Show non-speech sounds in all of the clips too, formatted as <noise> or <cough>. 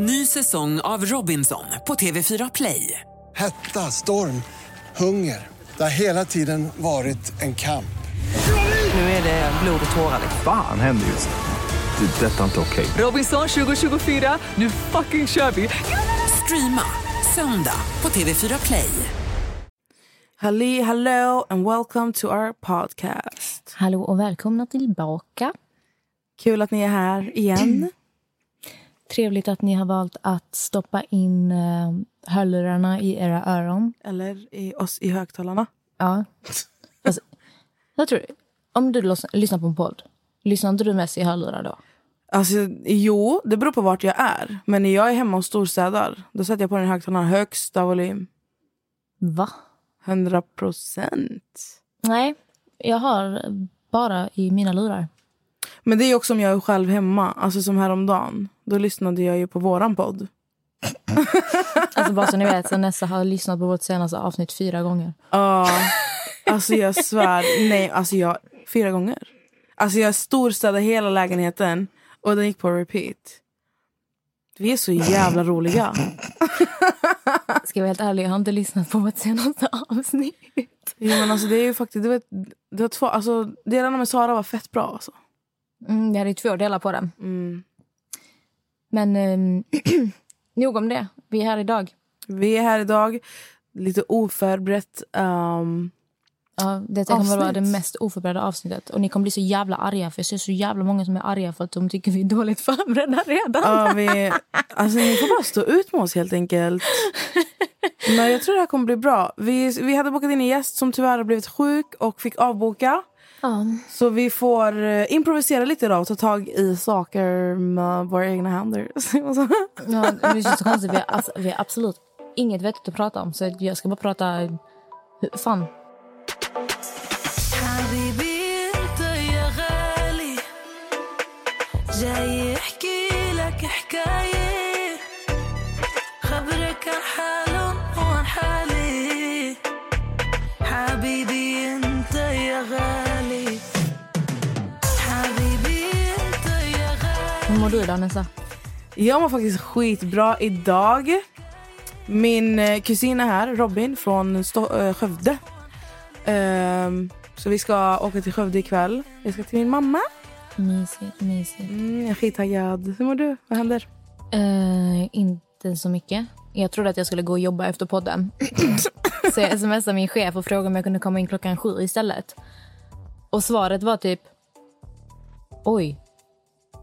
Ny säsong av Robinson på TV4 Play. Hetta, storm, hunger. Det har hela tiden varit en kamp. Nu är det blod och tårar. Fan händer just nu. Det. är Detta är inte okej. Robinson 2024, nu fucking kör vi! Streama söndag på TV4 Play. Halli hallå and welcome to our podcast. Hallå och välkomna tillbaka. Kul att ni är här igen. Trevligt att ni har valt att stoppa in uh, hörlurarna i era öron. Eller i oss i högtalarna. Ja. Alltså, jag tror, om du lys- lyssnar på en podd, lyssnar inte du mest i hörlurar då? Alltså, jo, det beror på vart jag är. Men när jag är hemma och storstädar, då sätter jag på den i högtalarna högsta volym. Va? 100 procent. Nej, jag har bara i mina lurar. Men det är också om jag är själv hemma. Alltså som häromdagen. Då lyssnade jag ju på våran podd. Alltså bara så ni vet, Nessa har lyssnat på vårt senaste avsnitt fyra gånger. Ja, alltså jag svär. Nej, alltså jag... Fyra gånger. Alltså jag storstädade hela lägenheten och den gick på repeat. Vi är så jävla roliga. Ska jag vara helt ärlig, jag har inte lyssnat på vårt senaste avsnitt. Jo, men alltså det är ju faktiskt... Det var, det var två, alltså, delarna med Sara var fett bra. Alltså. Mm, jag hade ju två delar på den. Mm. Men um, <clears throat> nog om det. Vi är här idag. Vi är här idag, lite oförberett. Um, Ja, detta kommer vara det mest oförberedda avsnittet. Och ni kommer bli så jävla arga för jag ser så jävla många som är arga för att de tycker vi är dåligt <laughs> förberedda redan. ja, vi, alltså, ni får bara stå ut med oss helt enkelt. Men jag tror det här kommer bli bra. Vi, vi hade bokat in en gäst som tyvärr har blivit sjuk och fick avboka. Ja. Så vi får eh, improvisera lite idag och ta tag i saker med våra egna händer. <laughs> Ja, det känns så konstigt. Vi har, vi har absolut inget vettigt att prata om. Så jag ska bara prata... hur- Fan. Mår du idag, Nessa? Jag mår faktiskt skitbra idag. Min eh, kusin är här, Robin från Sto- eh, Skövde. Ehm, så vi ska åka till Skövde ikväll. Jag ska till min mamma. Mysigt, mysigt. Mm, jag är skittaggad. Hur mår du? Vad händer? Eh, inte så mycket. Jag trodde att jag skulle gå och jobba efter podden. <clears throat> så jag smsade min chef och frågade om jag kunde komma in klockan sju istället. Och svaret var typ... Oj.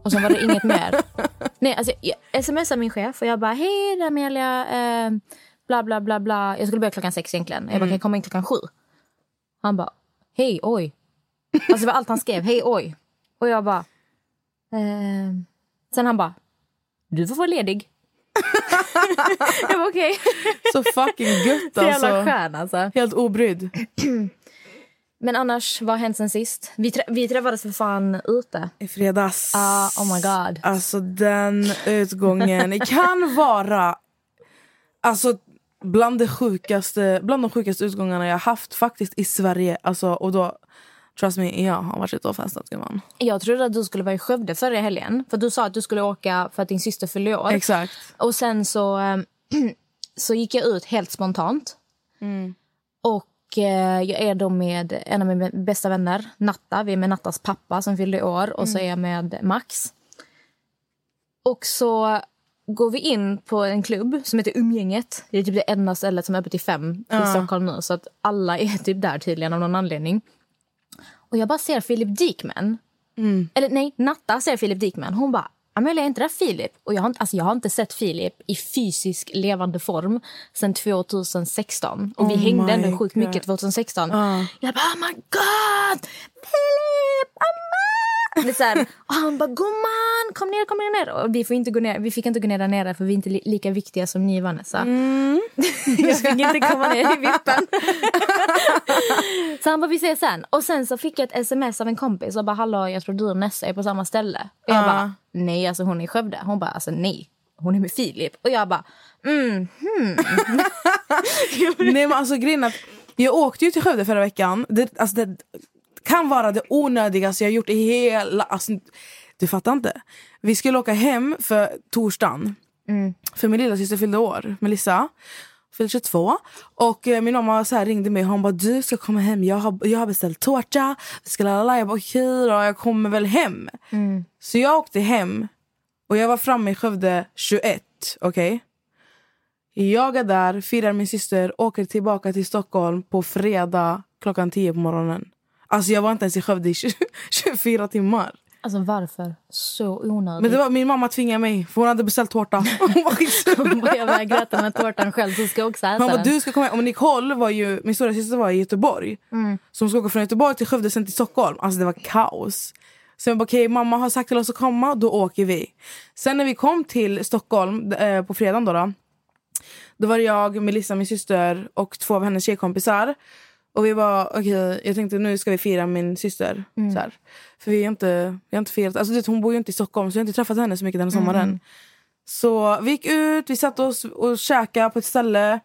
Och sen var det inget mer. <laughs> Nej, alltså, jag smsade min chef och jag bara... Hej, Amelia. Eh, bla, bla, bla, bla. Jag skulle börja klockan sex egentligen. Jag bara, kan jag komma in klockan sju? Han bara... Hej, oj. Alltså det var allt han skrev. Hej, oj. Och jag bara... Eh. Sen han bara... Du får vara ledig. <laughs> jag var okej. Så fucking gött <laughs> Så jävla alltså. skön alltså. Helt obrydd. <clears throat> Men annars, vad har hänt sen sist? Vi, trä- vi träffades för fan ute. I fredags. Ah, oh my god. Alltså den utgången kan vara alltså bland det sjukaste, bland de sjukaste utgångarna jag haft faktiskt i Sverige. Alltså, och då, trust me, jag har varit ute och festat gumman. Jag trodde att du skulle vara i Skövde förra helgen. För du sa att du skulle åka för att din syster fyllde år. Exakt. Och sen så, eh, <clears throat> så gick jag ut helt spontant. Och eh, jag är då med en av mina bästa vänner, Natta. Vi är med Nattas pappa som fyllde år. Och så är jag med Max. Och så går vi in på en klubb som heter Umgänget. Det är typ det enda stället som är öppet till fem i Stockholm nu. Så att alla är <laughs> typ där tydligen av någon anledning. Och jag bara ser Philip Dickman. Eller nej, Natta ser Philip Dickman. Hon bara, Amelia är inte det Filip? Och jag har, inte, alltså jag har inte sett Filip i fysisk levande form sedan 2016. Och vi Oh hängde my ändå sjukt God. mycket 2016. Jag bara, oh my god! Filip! Är så här, och han bara, gumman, kom ner, kom ner. Och vi, får inte gå ner. vi fick inte gå ner där nere för vi är inte li- lika viktiga som ni Vanessa. <laughs> jag fick inte komma ner i vippen. <laughs> så han bara, vi ses sen. Och sen så fick jag ett sms av en kompis och bara, hallå, jag tror du och Nessa är på samma ställe. Och jag bara, nej, alltså hon är i Skövde. Hon bara, alltså nej, hon är med Filip. Och jag bara, mm, <laughs> Nej men alltså grejen att jag åkte ju till Skövde förra veckan. Det, alltså, det kan vara det onödigaste jag gjort i hela... Alltså, du fattar inte. Vi skulle åka hem för torsdagen. För min lilla syster fyllde år, Melissa. Fyllde 22. Och eh, min mamma så här ringde mig hon bara du ska komma hem. Jag har, jag har beställt tårta. Vi ska lalala. Jag bara okej då, jag kommer väl hem. Så jag åkte hem. Och jag var framme i Skövde 21. Okej? Jag är där, firar min syster, åker tillbaka till Stockholm på fredag klockan 10 på morgonen. Alltså jag var inte ens i Skövde i 20, 24 <laughs> timmar. Alltså varför? Så onödigt. Men det var, min mamma tvingade mig, för hon hade beställt tårta. <laughs> Hon var skitsur. <laughs> jag vägrar äta den tårtan själv så ska jag också äta bara, du ska komma hem. Och Nicole var ju, min stora syster var i Göteborg. Så hon ska åka från Göteborg till Skövde sen till Stockholm. Alltså det var kaos. Så jag bara, okej mamma har sagt till oss att komma, då åker vi. Sen när vi kom till Stockholm eh, på fredagen då, då. Då var det jag, Melissa, min syster och två av hennes tjejkompisar. Och vi var okej, jag tänkte nu ska vi fira min syster. Så här. För vi har inte, vi har inte firat, alltså vet, hon bor ju inte i Stockholm så jag har inte träffat henne så mycket den här sommaren. Så vi gick ut, vi satte oss och käkade på ett ställe.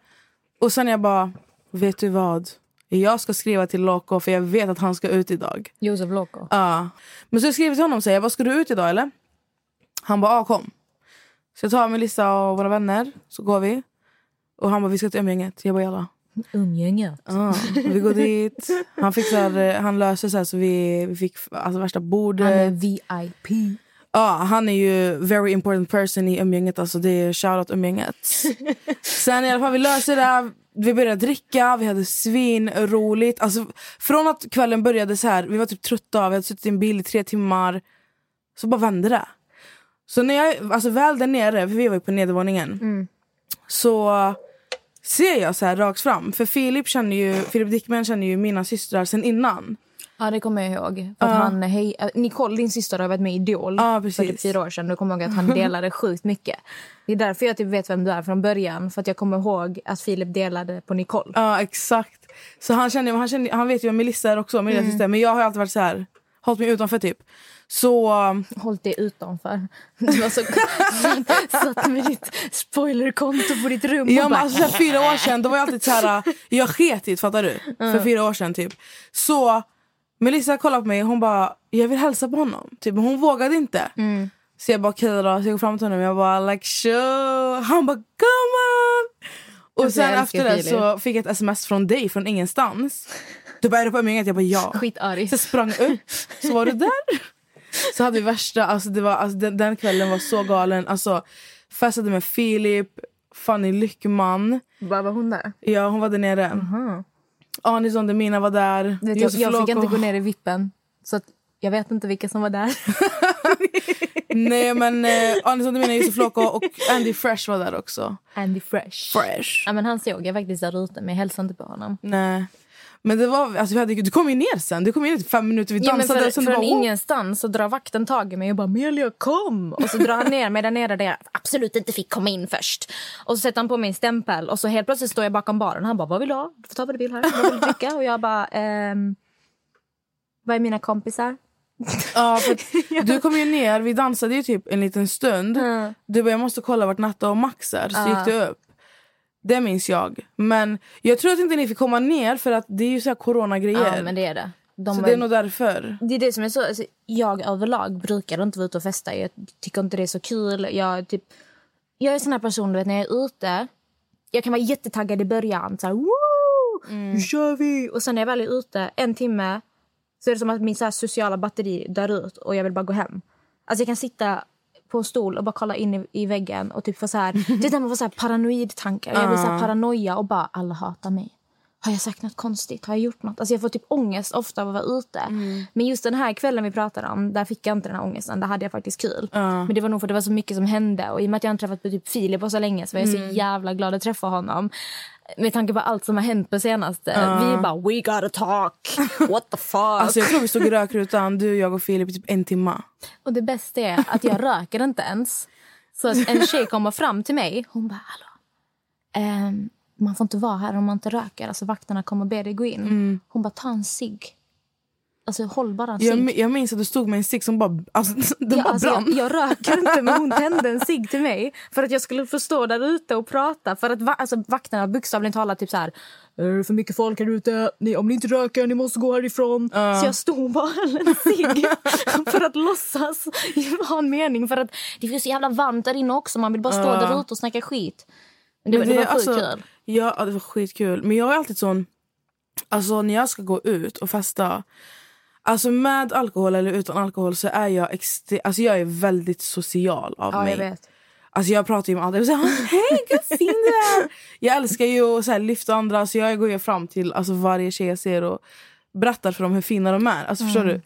Och sen jag bara, vet du vad? Jag ska skriva till Loco för jag vet att han ska ut idag. Josef Loco. Ja. Men så jag skrev till honom och vad ska du ut idag eller? Han bara, ja kom. Så jag tar Melissa och våra vänner, så går vi. Och han bara, vi ska till umgänget. Jag bara, jalla. Umgänget. Ja, vi går dit. Han fixar, han löser så här så vi, vi fick alltså, värsta bordet. Han är VIP. Ja, han är ju very important person i umgänget. Alltså det är shoutout umgänget. Sen i alla fall, vi löser det. här. Vi började dricka, vi hade svin roligt. Alltså, från att kvällen började så här, vi var typ trötta, vi hade suttit i en bil i tre timmar. Så bara vände det. Så när jag, alltså väl där nere, för vi var ju på nedervåningen. Så ser jag så här rakt fram. För Filip känner ju, Filip Dickman känner ju mina systrar sen innan. Ja, det kommer jag ihåg. För att han, hej, äh, Nicole, din syster, har varit med i Idol Ja, för typ fyra år sedan. Du kommer ihåg att han delade sjukt mycket. Det är därför jag typ vet vem du är från början. För att jag kommer ihåg att Filip delade på Nicole. Ja, exakt. Så han, känner, han, känner, han vet ju vem Melissa är också, min lilla syster. Men jag har alltid varit så här, hållit mig utanför typ. Så Håll dig utanför. Du var så satt, med ditt spoilerkonto på ditt rum ja, men alltså, så här, fyra år sedan, då var jag alltid så här, jag sket i fattar du? För fyra år sedan typ. Så Melissa kollade på mig hon bara, jag vill hälsa på honom. Typ, men hon vågade inte. Så jag bara, okej då. Så jag går fram till honom och jag bara, like show. Han bara, come on! Och Alltså, sen efter det så fick jag ett sms från dig från ingenstans. Du bara, är du på umgänget? Jag bara, ja. Skitarg. Så jag sprang upp, så var du där. Så hade vi värsta, alltså det var, alltså den, den kvällen var så galen. Alltså, festade med Filip, Fanny Lyckman. Bara, var hon där? Ja, hon var där nere. Anis Don Demina var där. Vet, jag, jag fick inte gå ner i vippen. Så att jag vet inte vilka som var där. <laughs> Nej men eh, Anis Don Demina, Josef Loco och Andy Fresh var där också. Andy Fresh. Fresh. Ja, men han såg jag faktiskt där ute, men jag hälsade inte på honom. Nej. Men det var, alltså vi hade, du kom ju ner sen. Du kom ner fem minuter. Vi Ja, dansade för, och från bara, ingenstans så drar vakten tag i mig och bara “Melia, kom!” Och så drar han ner mig där nere där jag absolut inte fick komma in först. Och så sätter han på min stämpel och så helt plötsligt står jag bakom baren. Han bara “Vad vill du ha? Du får ta vad du vill här. Vad vill du dricka?” Och jag bara ehm, “Vad är mina kompisar?” Ja, du kom ju ner, vi dansade ju typ en liten stund. Du bara, jag måste kolla vart Natta och Max är. Så gick du upp. Det minns jag. Men jag tror att inte ni fick komma ner för att det är ju så här coronagrejer. Ja, men det är det. De så är- det är nog därför. Det är det som är så... Alltså, jag överlag brukar inte vara ute och festa. Jag tycker inte det är så kul. Jag, typ, jag är en sån här person, du vet, när jag är ute... Jag kan vara jättetaggad i början. Så här, Woo! Nu kör vi! Och sen när jag väl är ute en timme så är det som att min så sociala batteri dör ut och jag vill bara gå hem. Alltså jag kan sitta på en stol och bara kolla in i, i väggen och typ få så här, <laughs> det är där man får så här paranoid tankar. Jag blir så paranoia och bara alla hatar mig. Har jag sagt något konstigt? Har jag gjort något? Alltså jag får typ ångest ofta av att vara ute. Men just den här kvällen vi pratade om, där fick jag inte den här ångesten. Där hade jag faktiskt kul. Men det var nog för att det var så mycket som hände. Och i och med att jag inte träffat typ Filip på så länge så var jag så jävla glad att träffa honom. Med tanke på allt som har hänt på senaste. Vi bara, we gotta talk. What the fuck? Alltså jag tror vi stod i rökrutan, du, jag och Filip typ en timma. Och det bästa är att jag röker inte ens. Så en tjej kommer fram till mig. Hon bara, hallå. Ehm, man får inte vara här om man inte röker. Alltså vakterna kommer be dig gå in. Hon bara, ta en cigg. Alltså håll bara en Jag, cigg. jag minns att du stod med en cigg som bara, alltså, <laughs> den Ja, bara alltså, brann. jag, jag röker inte men hon <laughs> tände en cigg till mig för att jag skulle få stå där ute och prata. För att alltså, vakterna bokstavligen talat typ så här. "Är det för mycket folk här ute? Ni, om ni inte röker, ni måste gå härifrån. Så jag stod bara en <laughs> cigg för att låtsas ha en mening. För att det är så jävla varmt där inne också. Man vill bara stå Ja. där ute och snacka skit. Men det, Men det, var sjukt alltså, kul. Ja, det var skitkul. Men jag är alltid sån... Alltså när jag ska gå ut och festa... Alltså med alkohol eller utan alkohol så är jag extre- alltså jag är väldigt social av Ja, mig. jag vet. Alltså jag pratar ju med andra och säger hej fin du är. Jag älskar ju att så här, lyfta andra så jag går ju fram till alltså, varje tjej jag ser och berättar för dem hur fina de är. Alltså förstår du?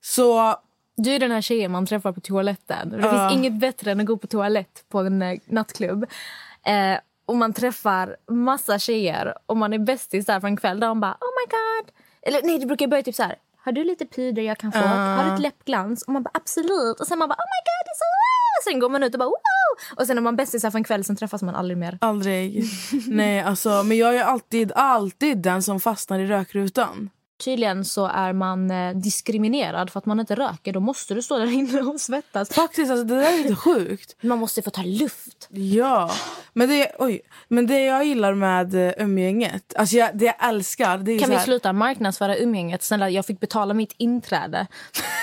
Så Du är den här tjejen man träffar på toaletten. Det Ja. finns inget bättre än att gå på toalett på en eh, nattklubb. Eh, och man träffar massa tjejer och man är bästis där för en kväll där de bara oh my god. Eller nej, det brukar börja typ så här. Har du lite puder jag kan få? Har du ett läppglans? Och man bara absolut. Och sen man bara oh my god det är så wow. Sen går man ut och bara wow. Och sen är man bästisar för en kväll sen träffas man aldrig mer. aldrig. <laughs> Nej alltså men jag är alltid, alltid den som fastnar i rökrutan. Tydligen så är man eh, diskriminerad för att man inte röker. Då måste du stå där inne och svettas. Faktiskt alltså det där är lite <laughs> sjukt. Man måste få ta luft. Ja, men det, oj, men det jag gillar med eh, umgänget, alltså jag, det jag älskar det är Kan vi sluta marknadsföra umgänget? Snälla, jag fick betala mitt inträde.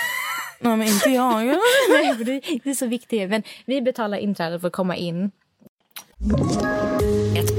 <laughs> Nej men inte jag. <laughs> Nej, det är så viktigt. Men vi betalar inträde för att komma in.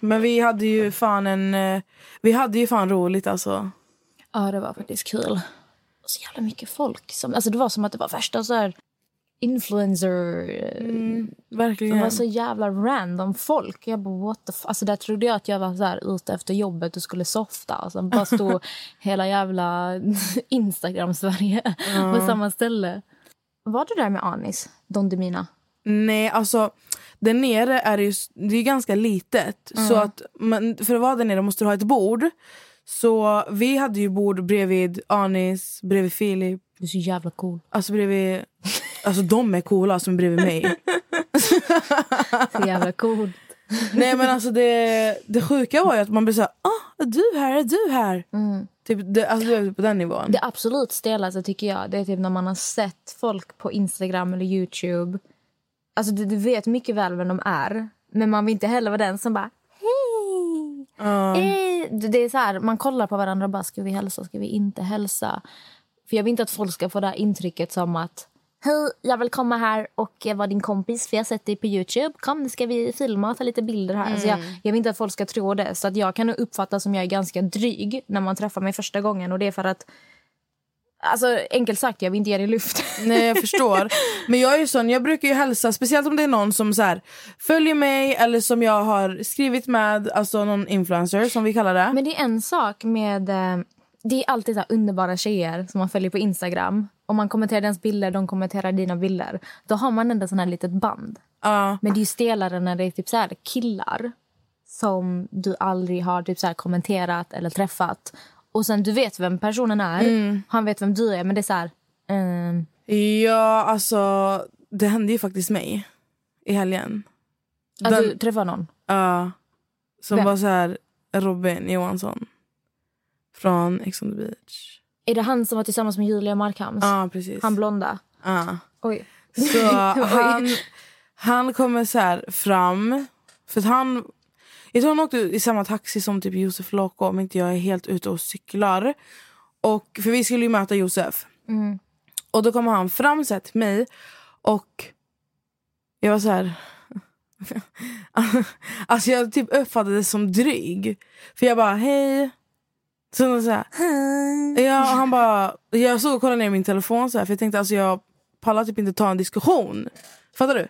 Men vi hade ju fan en, eh, vi hade ju fan roligt alltså. Ja, det var faktiskt kul. Så jävla mycket folk. Som, alltså det var som att det var värsta så här influencer... Det Verkligen. var så jävla random folk. Jag bara, what the? Alltså där trodde jag att jag var så här ute efter jobbet och skulle softa. Sen bara <laughs> stod hela jävla <laughs> Instagram-Sverige på samma ställe. Var du där med Anis, Don Demina? Nej alltså, där nere är det ju, det är ganska litet. Så att man, för att vara där nere måste du ha ett bord. Så vi hade ju bord bredvid Anis, bredvid Filip. Du är så jävla cool. Alltså bredvid, alltså de är coola som är bredvid mig. <laughs> Så jävla cool. Nej men alltså det, det sjuka var ju att man blev såhär, ah, är du här, är du här? Typ, det, alltså det är på den nivån. Det absolut stelaste tycker jag det är typ när man har sett folk på Instagram eller Youtube. Alltså du, du vet mycket väl vem de är. Men man vill inte heller vara den som bara hej. Eh, det är så här, man kollar på varandra och bara ska vi hälsa, ska vi inte hälsa? För jag vill inte att folk ska få det här intrycket som att Hej, jag vill komma här och vara din kompis för jag har sett dig på Youtube. Kom, nu ska vi filma och ta lite bilder här. Alltså jag, jag vill inte att folk ska tro det. Så att jag kan nog uppfatta som jag är ganska dryg när man träffar mig första gången. Och det är för att Alltså enkelt sagt, jag vill inte ge dig luft. <laughs> Nej jag förstår. Men jag är ju sån, jag brukar ju hälsa, speciellt om det är någon som så här, följer mig eller som jag har skrivit med, alltså någon influencer som vi kallar det. Men det är en sak med... eh, Det är alltid så underbara tjejer som man följer på Instagram. Om man kommenterar deras bilder, de kommenterar dina bilder. Då har man ändå sån här litet band. Ja. Men det är ju stelare när det är typ så här killar som du aldrig har typ så kommenterat eller träffat. Och sen du vet vem personen är, han vet vem du är, men det är så här... ehm, Ja alltså, det hände ju faktiskt mig i helgen. att Den- du träffar någon. Ja. som Vem? var så här Robin Johansson. Från Ex on the beach. Är det han som var tillsammans med Julia Markhams? Ja precis. Han blonda? Ja. Oj. Så <laughs> han, han kommer så här fram. För han... Jag tror han åkte i samma taxi som typ Josef Loco om inte jag är helt ute och cyklar. Och, för vi skulle ju möta Josef. Och då kommer han fram så här till mig och jag var så här... <laughs> alltså jag typ uppfattade det som dryg. För jag bara hej. Så, så här, Ja, han bara, jag såg och kollade ner i min telefon så här, för jag tänkte alltså jag pallar typ inte ta en diskussion. Fattar du?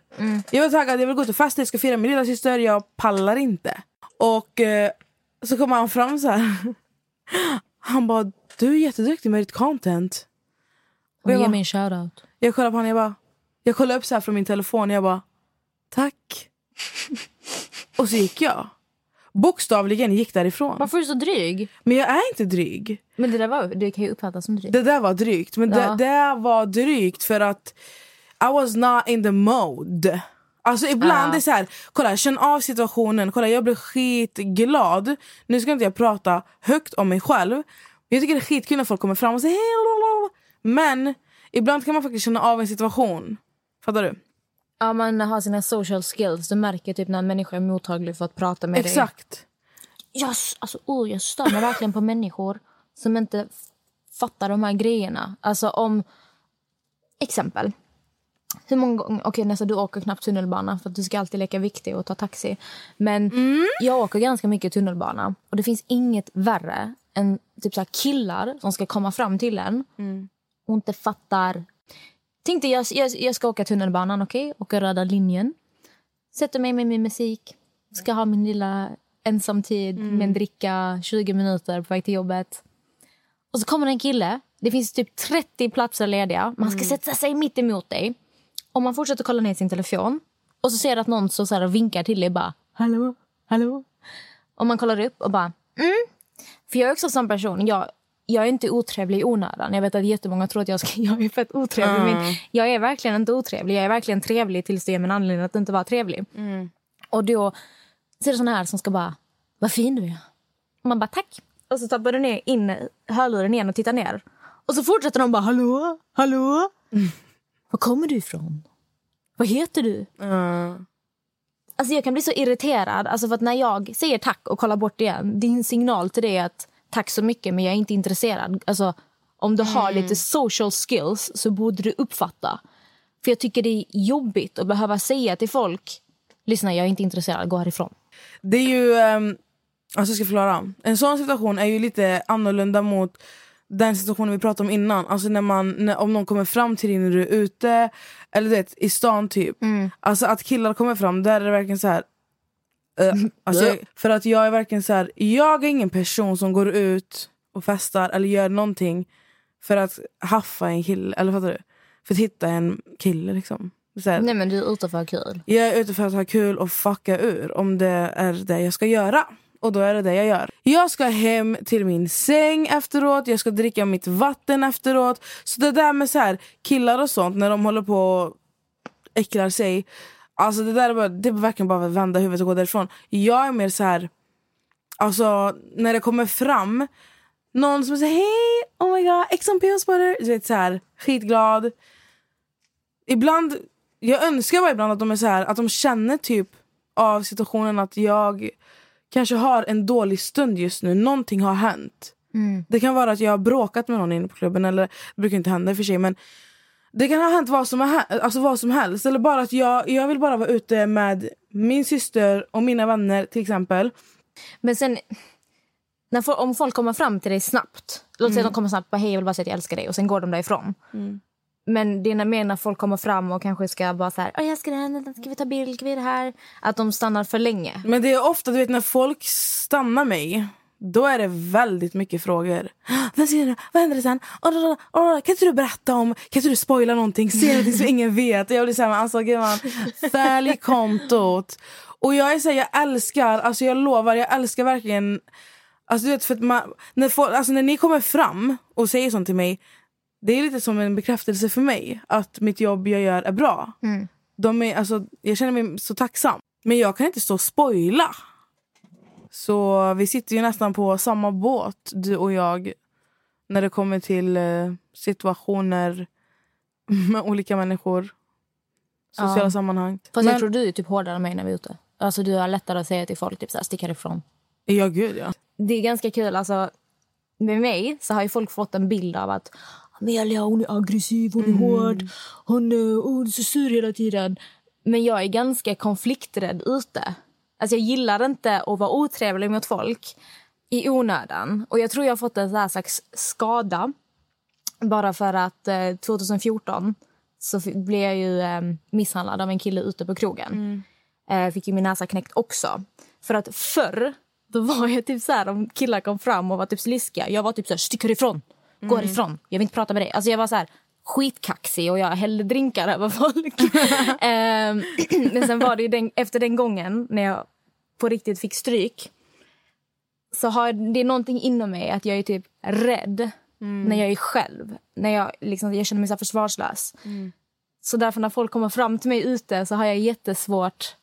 Jag var taggad, jag vill gå ut och festa, jag ska fira min lilla syster, jag pallar inte. Och eh, så kommer han fram så här. <laughs> Han bara, du är jätteduktig med ditt content. Och jag Ge bara- mig en shoutout. Jag kollar på honom, jag bara... Jag kollar upp så här från min telefon, jag bara... Tack. och så gick jag. Bokstavligen gick därifrån. Varför är du så dryg? Men jag är inte dryg. Men det där var, det kan ju uppfattas som dryg. Det där var drygt. Men Ja. det där var drygt för att I was not in the mode. Alltså ibland det är så här, kolla känn av situationen, kolla jag blir skitglad. Nu ska inte jag prata högt om mig själv. Men jag tycker det är skitkul när folk kommer fram och säger hej. Men ibland kan man faktiskt känna av en situation. Fattar du? Ja, man har sina social skills. Du märker typ när en människa är mottaglig för att prata med dig. Exakt. Jag, s- alltså, oh, jag stör mig verkligen på människor som inte fattar de här grejerna. Alltså om... Exempel. Hur många gånger... Okej, nästa du åker knappt tunnelbana för att du ska alltid leka viktig och ta taxi. Men jag åker ganska mycket tunnelbana och det finns inget värre än typ så killar som ska komma fram till en och inte fattar. Tänk dig, jag, jag, jag ska åka tunnelbanan, okej? Åka röda linjen. Sätter mig med min musik. Ska ha min lilla ensamtid med en dricka, 20 minuter på väg till jobbet. Och så kommer en kille. Det finns typ 30 platser lediga. Man ska sätta sig mitt emot dig. Om man fortsätter kolla ner sin telefon och så ser att någon så här och vinkar till dig bara hallå, hallå. Och man kollar upp och bara mm. För jag är också en sån person. Jag, jag är inte otrevlig i onödan. Jag vet att jättemånga tror att jag, ska, <laughs> jag är fett otrevlig. Men jag är verkligen inte otrevlig. Jag är verkligen trevlig tills det är min anledning att inte vara trevlig. Och då så är det såna här som ska bara, vad fin du är. Och man bara, tack. Och så tappar du ner in hörluren igen och tittar ner. Och så fortsätter de bara, hallå, hallå. Var kommer du ifrån? Vad heter du? Alltså jag kan bli så irriterad. Alltså för att när jag säger tack och kollar bort igen, din signal till det är att tack så mycket men jag är inte intresserad. Alltså om du har lite social skills så borde du uppfatta. För jag tycker det är jobbigt att behöva säga till folk, lyssna jag är inte intresserad, gå härifrån. Det är ju... Um, alltså jag ska förklara. En sån situation är ju lite annorlunda mot den situationen vi pratade om innan. Alltså när man, när, om någon kommer fram till dig när du är ute, eller du vet, i stan typ. Alltså att killar kommer fram, där är det verkligen så här. eh, alltså jag, för att jag är verkligen så här. jag är ingen person som går ut och festar eller gör någonting för att haffa en kille, eller fattar du? För att hitta en kille liksom. Här, Nej men du är ute för kul. jag är ute för att ha kul och fucka ur om det är det jag ska göra. Och då är det det jag gör. Jag ska hem till min säng efteråt, jag ska dricka mitt vatten efteråt. Så det där med så här killar och sånt när de håller på och äcklar sig. Alltså det där är, bara, det är verkligen bara att vända huvudet och gå därifrån. Jag är mer så här, alltså när det kommer fram någon som säger hej, oh my god, Ex on peanut butter. Du vet så här, skitglad. Ibland, jag önskar bara ibland att de är så här, att de känner typ av situationen att jag kanske har en dålig stund just nu. Någonting har hänt. Det kan vara att jag har bråkat med någon inne på klubben. Eller, det brukar inte hända i och för sig. Men det kan ha hänt vad som, hä- alltså vad som helst. Eller bara att jag, jag vill bara vara ute med min syster och mina vänner till exempel. Men sen, när om folk kommer fram till dig snabbt. Låt säga att de kommer snabbt, bara, hej jag vill bara säga att jag älskar dig och sen går de därifrån. Men det är när- mer när folk kommer fram och kanske ska bara så här, "Åh, jag älskar den, ska vi ta bild, ska vi det här? Att de stannar för länge. Men det är ofta, du vet när folk stannar mig då är det väldigt mycket frågor. Vad ser du? Vad händer sen? Oh, oh, oh. Kan inte du berätta om, kan inte du spoila någonting? se någonting som ingen vet. Jag blir såhär, men alltså gud man, fälj kontot. Och jag är så här, jag älskar, alltså jag lovar, jag älskar verkligen Alltså du vet, för att man, när, folk, alltså när ni kommer fram och säger sånt till mig det är lite som en bekräftelse för mig att mitt jobb jag gör är bra. De är, alltså, jag känner mig så tacksam. Men jag kan inte stå och spoila. Så vi sitter ju nästan på samma båt, du och jag när det kommer till eh, situationer <laughs> med olika människor. Sociala Ja. sammanhang. Fast Men- jag tror du är typ hårdare än mig när vi är ute. Alltså du har lättare att säga till folk, typ så här, stick härifrån. Ja, gud ja. Det är ganska kul, alltså med mig så har ju folk fått en bild av att Amelia hon är aggressiv, hon är hård, hon, är- hon är så sur hela tiden. Men jag är ganska konflikträdd ute. Alltså jag gillar inte att vara otrevlig mot folk i onödan. Och jag tror jag har fått en här slags skada bara för att eh, 2014 så blev jag ju eh, misshandlad av en kille ute på krogen. Eh, fick ju min näsa knäckt också. För att förr då var jag typ så här om killar kom fram och var typ sliskiga. Jag var typ så här, stick härifrån. Gå härifrån. Jag vill inte prata med dig. Alltså jag var så här, skitkaxig och jag hällde drinkar över folk. <laughs> Ehm, <clears throat> men sen var det den, efter den gången när jag på riktigt fick stryk så har det är någonting inom mig att jag är typ rädd när jag är själv. När jag, liksom, jag känner mig så försvarslös. Så därför när folk kommer fram till mig ute så har jag jättesvårt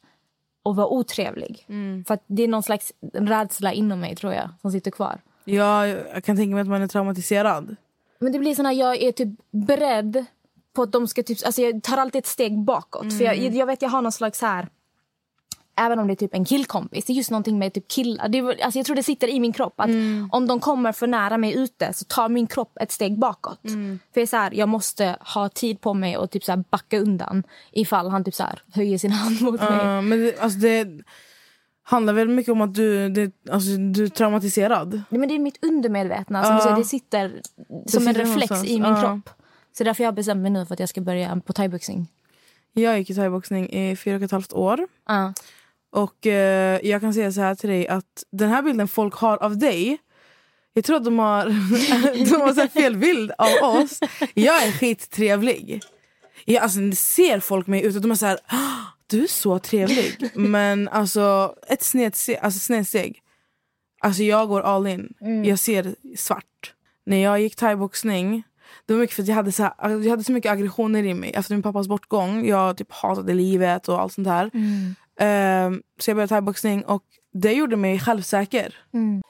att vara otrevlig. För att det är någon slags rädsla inom mig tror jag som sitter kvar. Ja, jag kan tänka mig att man är traumatiserad. Men det blir sån här, jag är typ beredd på att de ska typ, alltså jag tar alltid ett steg bakåt. För jag, jag vet jag har någon slags här, även om det är typ en killkompis, det är just någonting med typ killar. Det, alltså jag tror det sitter i min kropp att om de kommer för nära mig ute så tar min kropp ett steg bakåt. För jag är så här, jag måste ha tid på mig och typ så här backa undan ifall han typ så här höjer sin hand mot mig. Ja, men det, alltså det handlar väl mycket om att du, det, alltså, du är traumatiserad. Nej, men det är mitt undermedvetna. Som du säger, det sitter som en sitter reflex någonstans. i min Ja. kropp. Så därför har jag bestämt mig nu för att jag ska börja på thaiboxning. Jag gick i thaiboxning i fyra och ett halvt år. Ja. Och eh, jag kan säga så här till dig att den här bilden folk har av dig jag tror att de har, <laughs> de har så fel bild av oss. Jag är skittrevlig. Jag, alltså, ser folk mig ute och de är så här, "Ah, du är så trevlig. <laughs> men alltså, ett snedsteg. Alltså, snedsteg. Alltså, jag går all in. Mm. Jag ser svart. När jag gick thaiboxning det var mycket för jag hade, så här, alltså, jag hade så mycket aggressioner i mig efter min pappas bortgång. Jag typ hatade livet och allt sånt där. Mm. Um, så jag började thaiboxning och det gjorde mig självsäker. Mm.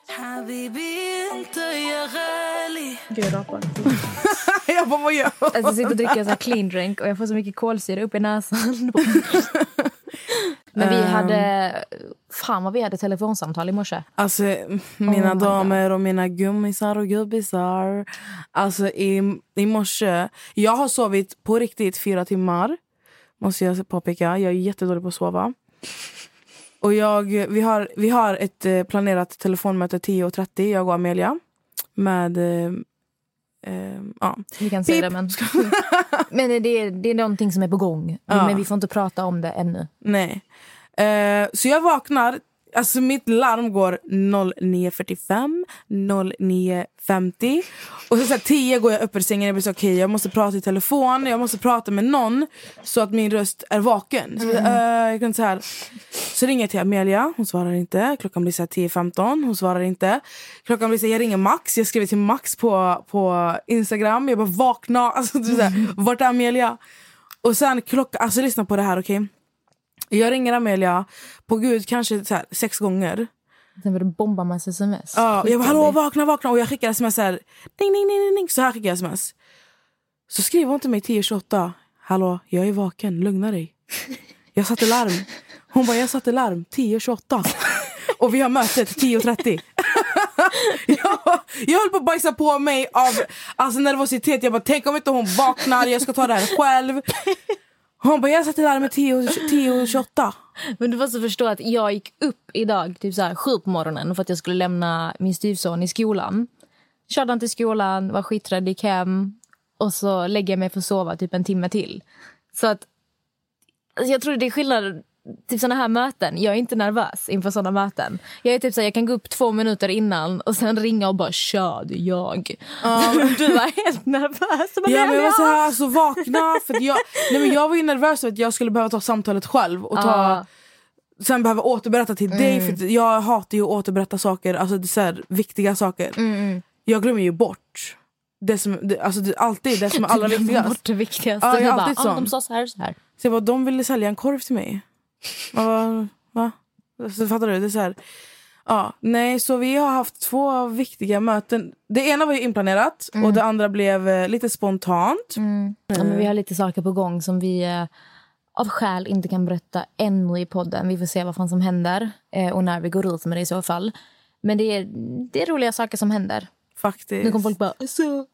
Gud, jag rapar. <laughs> <laughs> jag bara, vad gör jag? Alltså, jag sitter och dricker en clean drink och jag får så mycket kolsyra upp i näsan. <laughs> Men vi Ehm. hade... Fan vad vi hade telefonsamtal i morse. Alltså mina my damer och mina gummisar och gubbisar. Alltså i, i morse. Jag har sovit på riktigt fyra timmar. Måste jag påpeka. Jag är jättedålig på att sova. Och jag, vi, har, vi har ett eh, planerat telefonmöte 10.30, jag och Amelia. Med... Eh, ja. Vi kan säga Pip. det, men... <laughs> men det, är, det är någonting som är på gång. Ja. Men vi får inte prata om det ännu. Nej. Eh, så jag vaknar, alltså mitt larm går 09.45, 09.50 och så, så här, 10 går jag upp ur sängen och blir så okej jag måste prata i telefon, jag måste prata med någon så att min röst är vaken. Så, mm. äh, jag kan så, här, så ringer jag till Amelia, hon svarar inte. Klockan blir så här 10.15, hon svarar inte. Klockan blir så här, jag ringer Max, jag skriver till Max på, på Instagram. Jag bara vakna, <laughs> alltså, så här, vart är Amelia? Och sen klockan, alltså lyssna på det här okej. Okay? Jag ringer Amelia på gud kanske så här, sex gånger. Sen var det bomba massa sms. Ja, jag bara hallå vakna vakna och jag skickar sms så här. Ding, ding, ding, ding. Så här skickar jag sms. Så skriver hon till mig 10.28. Hallå jag är vaken, lugna dig. Jag satte larm. Hon bara jag satte larm 10.28. Och vi har mötet 10.30. jag, jag höll på att bajsa på mig av alltså, nervositet. Jag bara tänk om inte hon vaknar, jag ska ta det här själv. Hon bara jag satte larmet 10.28. Men du måste förstå att jag gick upp idag typ så här sju på morgonen för att jag skulle lämna min styvson i skolan. Körde han till skolan, var skiträdd, gick hem och så lägger jag mig för att sova typ en timme till. Så att alltså jag tror det är skillnad till såna här möten. Jag är inte nervös inför såna möten. Jag är typ så jag kan gå upp två minuter innan och sen ringa och bara tja, det är jag. <laughs> Du var helt nervös. Bara, Ja, men jag var så här, alltså, vakna. För jag, nej, men jag var ju nervös för att jag skulle behöva ta samtalet själv. Och ta, Ja. Sen behöva återberätta till dig. För jag hatar ju att återberätta saker, alltså det är viktiga saker. Jag glömmer ju bort det som, det, alltså, det, alltid det som är <laughs> allra Du glömmer viktigast. bort det viktigaste. Ja, jag är bara, alltid "Ah, sån." de sa så här, så här. Så jag bara, de ville sälja en korv till mig. Bara, va? Så fattar du? Det är så här, ja, nej, så vi har haft två viktiga möten. Det ena var ju inplanerat och det andra blev eh, lite spontant. Ja, men vi har lite saker på gång som vi eh, av skäl inte kan berätta ännu i podden. Vi får se vad fan som händer eh, och när vi går ut med det i så fall. Men det är, det är roliga saker som händer. Faktiskt. Nu kommer folk bara alltså,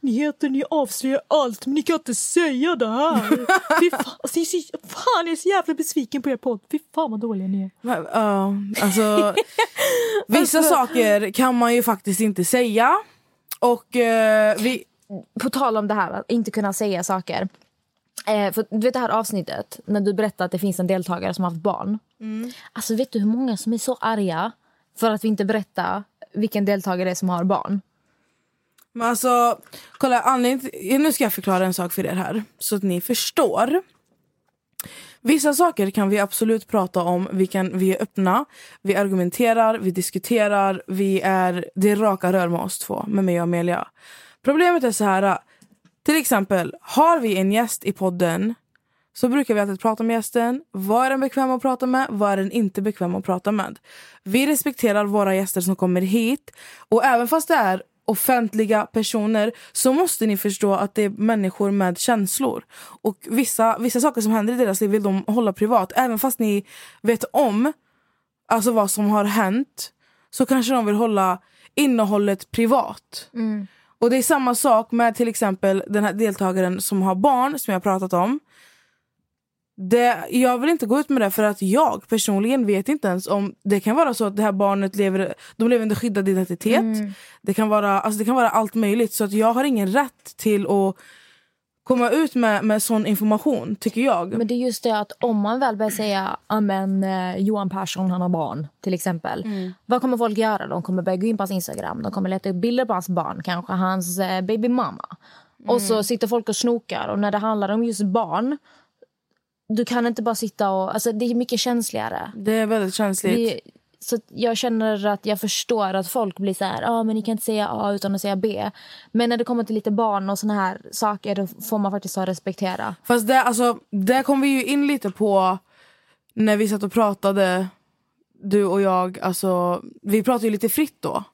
nyheter, ni avslöjar allt men ni kan inte säga det här. <laughs> Fy fan, alltså, jag är så, fan, jag är så jävla besviken på er podd. Fy fan vad dåliga ni är. Ja, alltså, <laughs> vissa saker kan man ju faktiskt inte säga. Och eh, vi... På tal om det här att inte kunna säga saker. Eh, för, du vet det här avsnittet när du berättade att det finns en deltagare som har haft barn. Alltså vet du hur många som är så arga för att vi inte berättar vilken deltagare det är som har barn? Men alltså, kolla, anledningen nu ska jag förklara en sak för er här. Så att ni förstår. Vissa saker kan vi absolut prata om. Vi, kan, vi är öppna, vi argumenterar, vi diskuterar. Vi är, det är raka rör med oss två, med mig och Amelia. Problemet är så här. Äh, till exempel, har vi en gäst i podden så brukar vi alltid prata med gästen. Vad är den bekväm att prata med? Vad är den inte bekväm att prata med? Vi respekterar våra gäster som kommer hit. Och även fast det är offentliga personer så måste ni förstå att det är människor med känslor. Och vissa, vissa saker som händer i deras liv vill de hålla privat. Även fast ni vet om alltså vad som har hänt så kanske de vill hålla innehållet privat. Och det är samma sak med till exempel den här deltagaren som har barn som jag har pratat om. Det, jag vill inte gå ut med det för att jag personligen vet inte ens om det kan vara så att det här barnet lever, de lever under skyddad identitet. Det, kan vara, alltså det kan vara allt möjligt. Så att jag har ingen rätt till att komma ut med, med sån information, tycker jag. Men det är just det att om man väl börjar säga amen, eh, Johan Persson han har barn till exempel. Vad kommer folk göra? De kommer börja gå in på hans Instagram. De kommer leta upp bilder på hans barn, kanske hans eh, baby mamma. Och så sitter folk och snokar. Och när det handlar om just barn du kan inte bara sitta och... Alltså det är mycket känsligare. Det är väldigt känsligt. Vi, så jag känner att jag förstår att folk blir så här, ah, men ni kan inte säga A utan att säga B. Men när det kommer till lite barn och såna här saker då får man faktiskt ha respektera. Fast det, alltså, där kom vi ju in lite på när vi satt och pratade, du och jag. Alltså, vi pratade ju lite fritt då.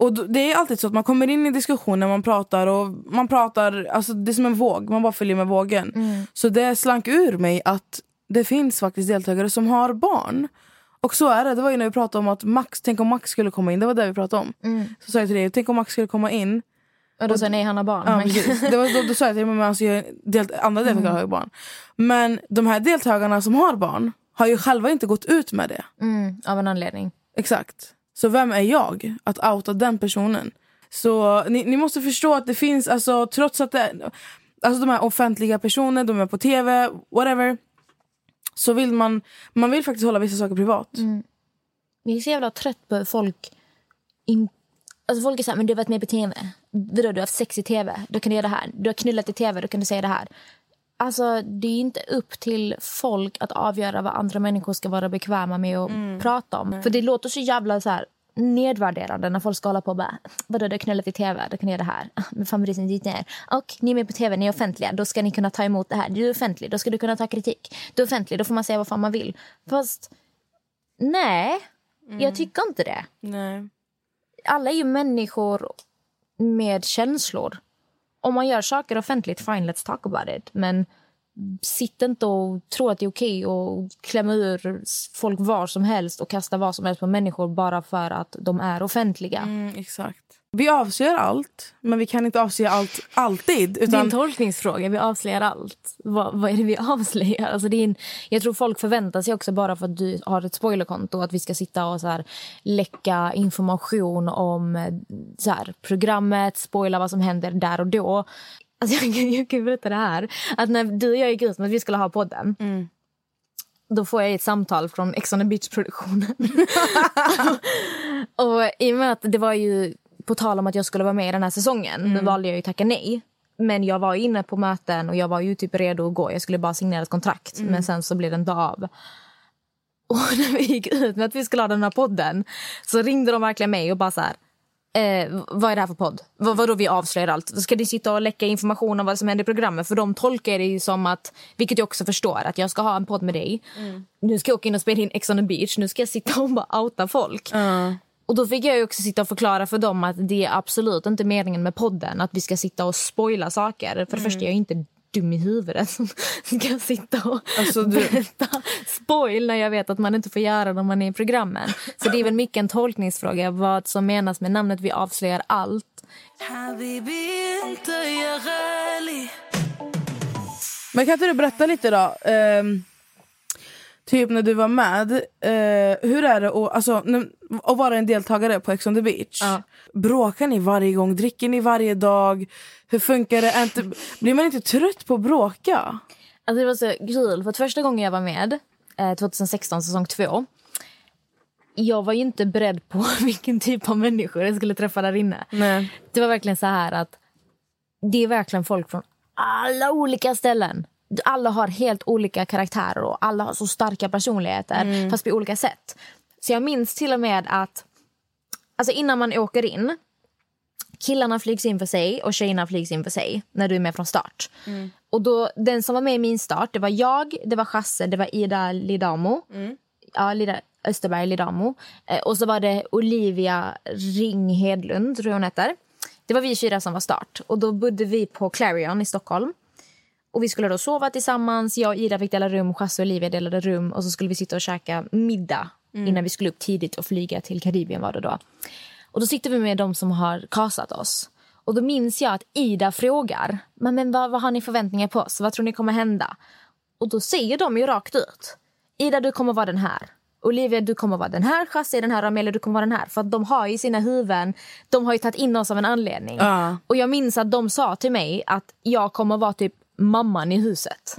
Och Det är alltid så att man kommer in i diskussioner, man pratar och man pratar, alltså det är som en våg, man bara följer med vågen. Så det slank ur mig att det finns faktiskt deltagare som har barn. Och så är det, det var ju när vi pratade om att Max, tänk om Max skulle komma in, det var det vi pratade om. Så sa jag till dig, tänk om Max skulle komma in Och då säger nej, han har barn. Ja, precis. Det var, då, då sa jag till dig, men alltså, jag, del, andra deltagare har ju barn. Men de här deltagarna som har barn har ju själva inte gått ut med det. Mm, av en anledning. Exakt. Så vem är jag att outa den personen? Så ni, ni måste förstå att det finns, alltså, trots att det, alltså, de här offentliga personerna, de är på tv, whatever. Så vill man, man vill faktiskt hålla vissa saker privat. Mm. Jag är så jävla trött på hur folk... In... Alltså folk är så här, men du har varit med på tv. Vadå, du har haft sex i tv. Då kan du göra det här. Du har knullat i tv. Då kan du säga det här. Alltså, det är inte upp till folk att avgöra vad andra människor ska vara bekväma med att prata om. För det låter så jävla så här nedvärderande när folk ska hålla på och bara vadå du har knullat i tv, då kan du göra det här. Men favoriten dit ner. Och ni är med på tv, ni är offentliga, då ska ni kunna ta emot det här. Du är offentlig, då ska du kunna ta kritik. Du är offentlig, då får man säga vad fan man vill. Fast nej, jag tycker inte det Nej. alla är ju människor med känslor. Om man gör saker offentligt, fine, let's talk about it. Men sitt inte och tro att det är okej att klämma ur folk var som helst och kasta vad som helst på människor bara för att de är offentliga. Mm, exakt. Vi avslöjar allt, men vi kan inte avslöja allt alltid. Det är Utan, en tolkningsfråga. Vi avslöjar allt. Vad, vad är det vi <laughs> avslöjar? Alltså det är en, jag tror folk förväntar sig också bara för att du har ett spoilerkonto att vi ska sitta och så här, läcka information om eh, så här, programmet, spoila vad som händer där och då. Alltså jag, kan- jag kan berätta det här. Att när du och jag gick ut med att vi skulle ha podden då får jag ett samtal från Ex on the beach-produktionen. <laughs> och i och med att det var ju på tal om att jag skulle vara med i den här säsongen, då valde jag ju tacka nej. Men jag var inne på möten och jag var ju typ redo att gå. Jag skulle bara signera ett kontrakt, men sen så blev det inte av. Och <laughs> när vi gick ut med att vi skulle ha den här podden så ringde de verkligen mig och bara så här. Eh, vad är det här för podd? Vad, vadå vi avslöjar allt? Ska ni sitta och läcka information om vad som händer i programmet? För de tolkar det ju som att, vilket jag också förstår, att jag ska ha en podd med dig. Nu ska jag åka in och spela in Ex on the beach. Nu ska jag sitta och bara outa folk. Och då fick jag ju också sitta och förklara för dem att det är absolut inte meningen med podden att vi ska sitta och spoila saker. För det första, jag är inte dum i huvudet <laughs> som ska sitta och alltså, du... berätta spoil när jag vet att man inte får göra det om man är i programmen. Så det är väl mycket en tolkningsfråga vad som menas med namnet Vi avslöjar allt. Men kan inte du berätta lite då? Um typ när du var med, eh, hur är det att, alltså, att vara en deltagare på Ex on the beach? Ja. Bråkar ni varje gång? Dricker ni varje dag? Hur funkar det? Inte, blir man inte trött på att bråka? Alltså det var så kul, för första gången jag var med, eh, 2016 säsong två. jag var ju inte beredd på <laughs> vilken typ av människor jag skulle träffa där inne. Nej. Det var verkligen så här att det är verkligen folk från alla olika ställen. Alla har helt olika karaktärer och alla har så starka personligheter fast på olika sätt. Så jag minns till och med att alltså innan man åker in killarna flygs in för sig och tjejerna flygs in för sig när du är med från start. Och då, den som var med i min start, det var jag, det var Chasse, det var Ida Lidamo. Ja, Lida Österberg Lidamo. Eh, och så var det Olivia Ring Hedlund, tror jag hon heter. Det var vi fyra som var start. Och då bodde vi på Clarion i Stockholm. Och vi skulle då sova tillsammans. Jag och Ida fick dela rum, Chasse och Olivia delade rum. Och så skulle vi sitta och käka middag innan vi skulle upp tidigt och flyga till Karibien var det då. Och då sitter vi med de som har kasat oss. Och då minns jag att Ida frågar, men, men vad, vad har ni förväntningar på oss? Vad tror ni kommer hända? Och då säger de ju rakt ut. Ida, du kommer vara den här. Olivia, du kommer vara den här. Chasse, den här. Amelia, du kommer vara den här. För att de har ju sina huvuden, de har ju tagit in oss av en anledning. Ja. Och jag minns att de sa till mig att jag kommer vara typ mamman i huset.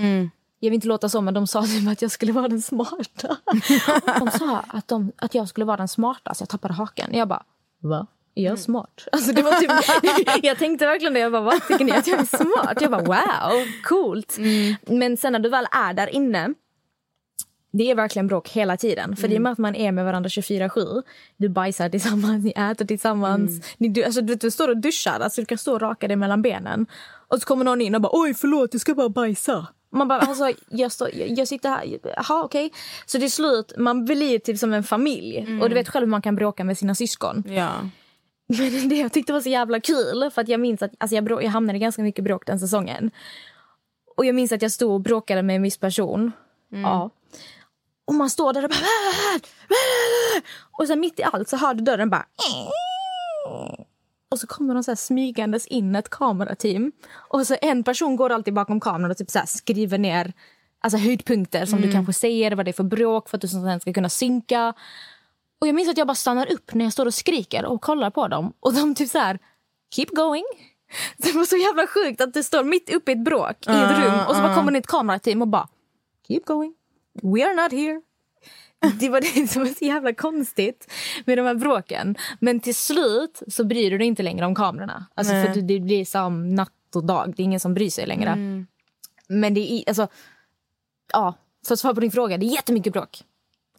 Jag vill inte låta så, men de sa typ att jag skulle vara den smarta. <laughs> de sa att, de, att jag skulle vara den smarta, så jag tappade hakan. Jag bara, va? Är jag smart? Alltså det var typ, <laughs> jag tänkte verkligen det. Jag bara, vad tycker ni att jag är smart? Jag bara, wow, coolt. Men sen när du väl är där inne det är verkligen bråk hela tiden. För det är med att man är med varandra 24-7. Du bajsar tillsammans, ni äter tillsammans. Ni, du, alltså, du, du står och duschar, alltså, du kan stå och raka dig mellan benen. Och så kommer någon in och bara oj förlåt jag ska bara bajsa. Man bara alltså jag, står, jag, jag sitter här, jaha okej. Så till slut man blir typ som en familj. Och du vet själv hur man kan bråka med sina syskon. Ja. Men <laughs> det jag tyckte var så jävla kul för att jag minns att alltså jag, brå, jag hamnade i ganska mycket bråk den säsongen. Och jag minns att jag stod och bråkade med en viss person. Ja. Och man står där och bara... Och sen mitt i allt så hör du dörren bara... Och så kommer de så smygandes in ett kamerateam. Och så en person går alltid bakom kameran och typ så skriver ner alltså höjdpunkter som du kanske säger, vad det är för bråk för att du sen ska kunna synka. Och jag minns att jag bara stannar upp när jag står och skriker och kollar på dem. Och de typ så här, keep going. <laughs> Det var så jävla sjukt att du står mitt uppe i ett bråk i ett rum och så bara kommer det ett kamerateam och bara, keep going. We are not here. Det var det <laughs> som var så jävla konstigt med de här bråken. Men till slut så bryr du dig inte längre om kamerorna. Alltså för att det blir som natt och dag. Det är ingen som bryr sig längre. Men det är alltså... Ja, för att svara på din fråga. Det är jättemycket bråk.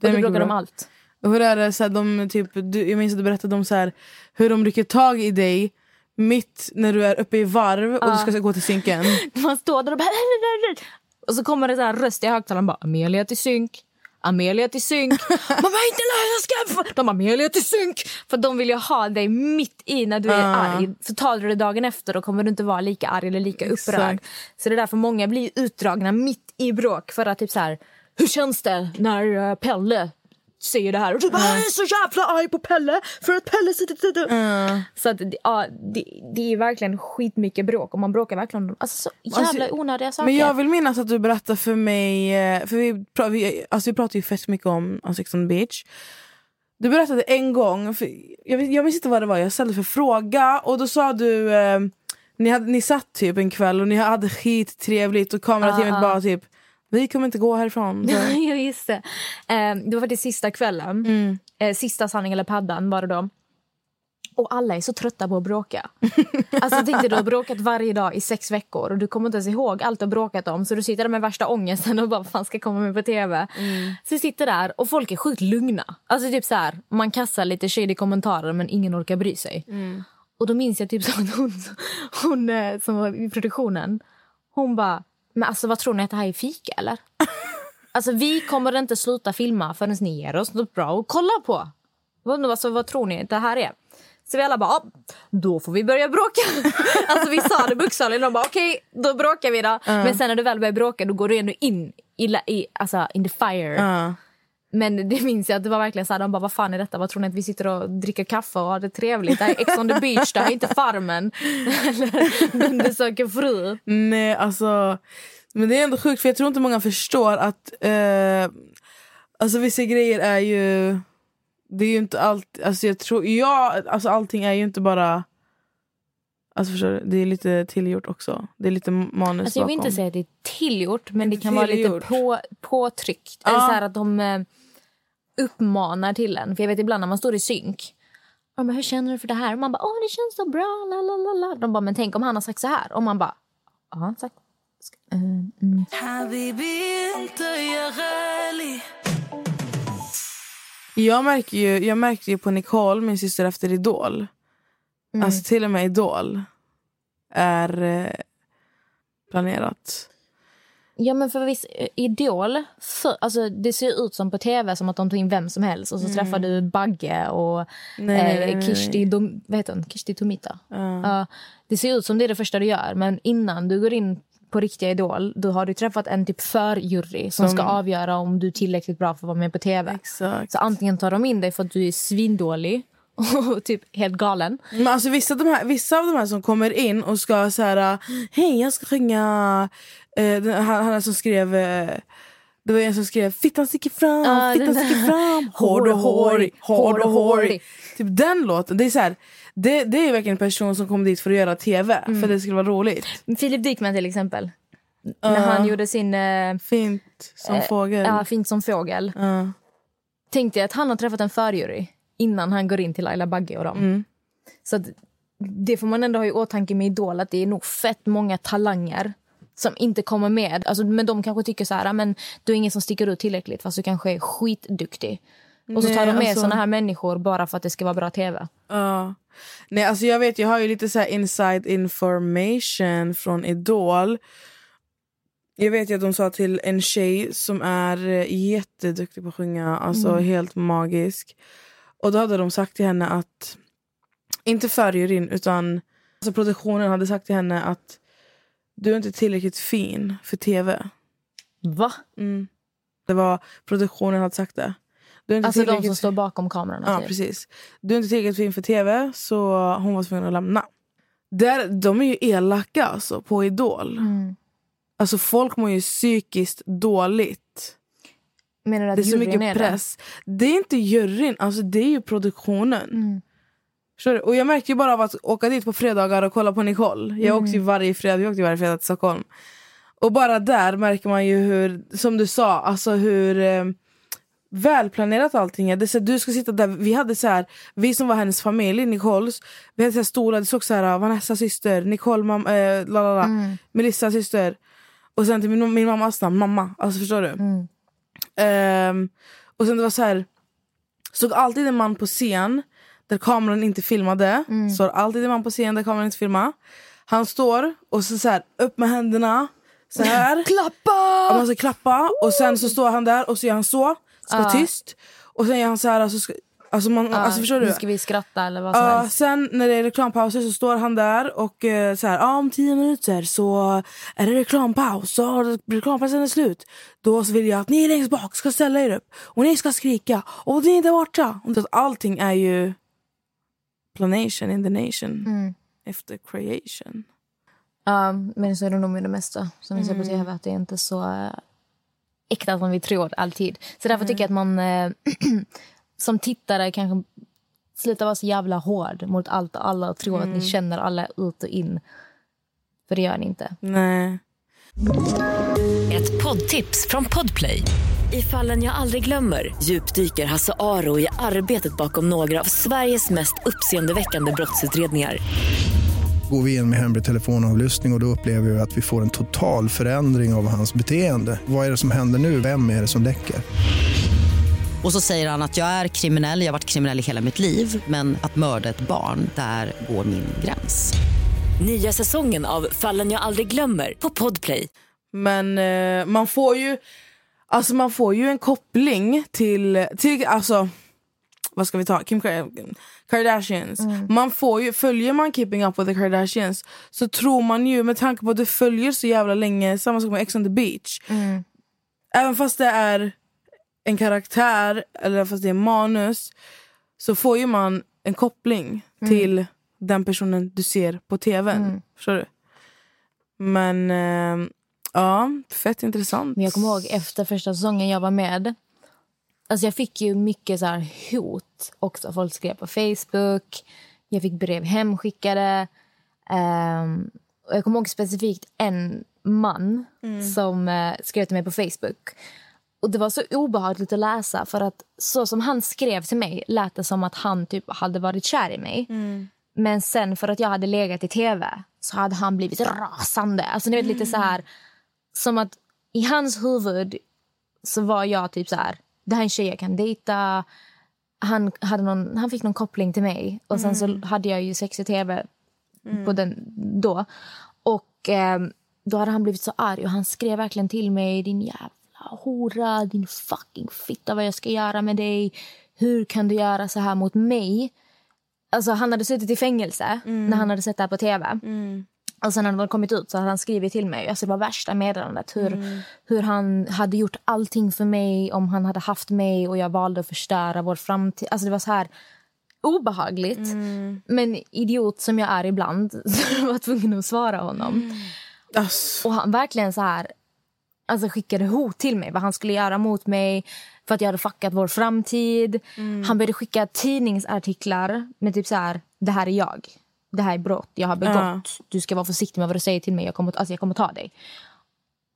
Det är och du bråkar om allt. Och hur är det, så här, de, typ, du, jag minns att du berättade om så här, hur de rycker tag i dig mitt när du är uppe i varv och du ska gå till synken. <laughs> Man står där och bara... <laughs> Och så kommer det så här röst i högtalaren bara Amelia till synk. Amelia till synk. <laughs> Man bara inte nu, jag ska... få-" De Amelia till synk. För de vill ju ha dig mitt i när du är arg. Så tar du det dagen efter då kommer du inte vara lika arg eller lika upprörd. Exakt. Så det är därför många blir utdragna mitt i bråk för att typ så här hur känns det när eh, Pelle säger det här? Och du bara, jag är så jävla arg på Pelle för att Pelle sitter... Så att, ja, det, det är verkligen skitmycket bråk och man bråkar verkligen om alltså, så jävla Alltså, onödiga saker. Men jag vill minnas att du berättade för mig, eh, för vi, vi, alltså vi pratar ju fett mycket om on Sex on the beach. Du berättade en gång, för jag, jag minns inte vad det var, jag ställde för fråga och då sa du, eh, ni, hade, ni satt typ en kväll och ni hade skittrevligt och kamerateamet Ja, ja. bara typ, vi kommer inte gå härifrån. <laughs> Ja, just det. Eh, det var det sista kvällen. Mm. Eh, sista sanning eller paddan var det då. Och alla är så trötta på att bråka. <laughs> Alltså tänk dig, du har bråkat varje dag i sex veckor och du kommer inte ens ihåg allt du har bråkat om. Så du sitter där med värsta ångesten och bara, vad fan ska komma med på tv? Så du sitter där och folk är sjukt lugna. Alltså typ så här, man kastar lite shady kommentarer men ingen orkar bry sig. Och då minns jag typ så att hon, <laughs> hon eh, som var i produktionen, hon bara, men alltså vad tror ni att det här är fika eller? <laughs> Alltså vi kommer inte sluta filma förrän ni ger oss något bra att kolla på. Vad, alltså, vad tror ni att det här är? Så vi alla bara, "Ja, då får vi börja bråka. <laughs> alltså vi sa det bokstavligen. De bara, okej, då bråkar vi då. Men sen när du väl börjar bråka, då går du ändå in i, i, alltså, in the fire. Ja. Men det minns jag att det var verkligen så här, de bara, vad fan är detta? Vad tror ni att vi sitter och dricker kaffe och har det trevligt? Det här är Ex on the beach, det här är inte Farmen. <laughs> Eller du söker fru. Nej, alltså... Men det är ändå sjukt för jag tror inte många förstår att... Eh, alltså vissa grejer är ju... Det är ju inte allt... Alltså jag tror... Ja, alltså allting är ju inte bara... Alltså? Det är lite tillgjort också. Det är lite manus alltså Jag vill bakom. inte säga att det är tillgjort, men det, kan tillgjort. vara lite på, påtryckt. Ja. Eller så att de eh, uppmanar till en. För jag vet ibland när man står i synk. Men hur känner du för det här? Och man bara, åh det känns så bra, la. De bara, men tänk om han har sagt så här. Och man bara, har han sagt? Uh, mm. Jag märker ju, jag märkte ju på Nicole, min syster efter Idol Alltså till och med Idol är eh, planerat. Ja men för visst, eh, Idol, för, alltså, det ser ut som på tv som att de tar in vem som helst och så träffar du Bagge och Mm. Nej, eh, nej, Kishti, Dom, vad heter hon? Kishti Tomita. Ja, det ser ut som det är det första du gör men innan du går in på riktiga Idol då har du träffat en typ förjury som, Som- ska avgöra om du är tillräckligt bra för att vara med på tv. Exakt. Så antingen tar de in dig för att du är svindålig och <laughs> typ helt galen. Men alltså vissa, av de här, vissa av de här som kommer in och ska så här, hej jag ska sjunga, eh, den, han, han som skrev eh, det var en som skrev fittan sticker fram, Ja, fittan sticker fram, <laughs> hård och hårig, hård och hårig. Typ den låten, det är så här, det, det är verkligen en person som kom dit för att göra tv, för att det skulle vara roligt. Filip Dykman till exempel. När han gjorde sin... Eh, Fint som eh, fågel. Ja, Fint som fågel. Ja. Tänk dig att han har träffat en förjury innan han går in till Laila Bagge och dem. Mm. Så det får man ändå ha i åtanke med Idol att det är nog fett många talanger som inte kommer med. Alltså, men de kanske tycker så här, "Ah, men du är ingen som sticker ut tillräckligt fast du kanske är skitduktig. Och så Nej, tar de med alltså- såna här människor bara för att det ska vara bra tv. Ja. Nej, alltså jag vet, jag har ju lite så här inside information från Idol. Jag vet ju att de sa till en tjej som är eh, jätteduktig på att sjunga, alltså helt magisk. Och då hade de sagt till henne att, inte för juryn utan alltså produktionen hade sagt till henne att du är inte tillräckligt fin för tv. Va? Mm. Det var produktionen hade sagt det. Du är inte Alltså de tillräckligt som står bakom kamerorna. Ja, typ. precis. Du är inte tillräckligt fin för tv, så hon var tvungen att lämna. Där, de är ju elaka alltså, på Idol. Mm. Alltså folk mår ju psykiskt dåligt. Menar du att Det är så mycket är press. Det är inte juryn, alltså det är ju produktionen. Mm. Och jag märkte ju bara av att åka dit på fredagar och kolla på Nicole. Jag Mm. åkte ju varje fredag, vi åkte varje fredag till Stockholm. Och bara där märker man ju hur, som du sa, alltså hur eh, välplanerat allting är. Det är så, du ska sitta där, vi hade så här, vi som var hennes familj, Nicoles, vi hade så här stolar, det såg så här Vanessas syster, Nicole, mam, eh, la, Melissas syster. Och sen till min, min mammas namn, mamma. Alltså förstår du? Ehm, och sen det var så här, såg alltid en man på scen där kameran inte filmade. Står alltid en man på scen där kameran inte filmade. Han står och så, så här, upp med händerna. Så här. <laughs> Klappa! Och man ska klappa och sen så står han där och så gör han så, ska vara tyst. Och sen gör han så här, alltså, ska, alltså, man, alltså förstår du? Nu ska vi skratta eller vad som Ja, helst. sen när det är reklampauser så står han där och eh, så här, ah, om tio minuter så är det reklampaus. Så reklampausen är slut. Då så vill jag att ni längst bak ska ställa er upp och ni ska skrika och ni är där borta. Så allting är ju planation in the nation Mm. efter creation. Ja, men så är det nog med det mesta som vi ser på Mm. tv. Att det är inte så äh, äkta som vi tror alltid. Så därför tycker jag att man äh, <clears throat> som tittare kanske slutar vara så jävla hård mot allt och alla och tro Mm. att ni känner alla ut och in. För det gör ni inte. Nej. Ett poddtips från Podplay. I fallen jag aldrig glömmer djupdyker Hasse Aro i arbetet bakom några av Sveriges mest uppseendeväckande brottsutredningar. Går vi in med hemlig telefonavlyssning och, och då upplever vi att vi får en total förändring av hans beteende. Vad är det som händer nu? Vem är det som läcker? Och så säger han att jag är kriminell, jag har varit kriminell i hela mitt liv men att mörda ett barn, där går min gräns. Nya säsongen av Fallen jag aldrig glömmer på Podplay. Men eh, man får ju Alltså man får ju en koppling till, till alltså vad ska vi ta? Kim Kar- Kardashians. Man får ju, följer man Keeping Up with the Kardashians så tror man ju med tanke på att du följer så jävla länge, samma sak med Ex on the beach. Även fast det är en karaktär eller fast det är manus så får ju man en koppling till den personen du ser på tvn. Förstår du? Men eh, ja, fett intressant. Men jag kommer ihåg efter första säsongen jag var med. Alltså jag fick ju mycket så här hot också. Folk skrev på Facebook. Jag fick brev hemskickade. Ehm, och jag kommer ihåg specifikt en man som eh, skrev till mig på Facebook. Och Det var så obehagligt att läsa. För att Så som han skrev till mig lät det som att han typ hade varit kär i mig. Men sen för att jag hade legat i tv så hade han blivit rasande. Alltså ni vet lite så här Som att i hans huvud så var jag typ så här det här är en tjej jag kan dejta. Han, hade någon, han fick någon koppling till mig. Och sen så hade jag ju sex i tv på den då. Och eh, då hade han blivit så arg och han skrev verkligen till mig din jävla hora, din fucking fitta vad jag ska göra med dig. Hur kan du göra så här mot mig? Alltså han hade suttit i fängelse när han hade sett det här på tv. Och sen när han hade kommit ut så hade han skrivit till mig. Alltså det var värsta meddelandet. Hur, hur han hade gjort allting för mig om han hade haft mig och jag valde att förstöra vår framtid. Alltså det var så här obehagligt. Men idiot som jag är ibland <laughs> så var jag tvungen att svara honom. Och han verkligen så här alltså skickade hot till mig vad han skulle göra mot mig för att jag hade fuckat vår framtid. Han började skicka tidningsartiklar med typ så här, det här är jag. Det här är brott jag har begått. Ja. Du ska vara försiktig med vad du säger till mig. Jag kommer, alltså jag kommer ta dig.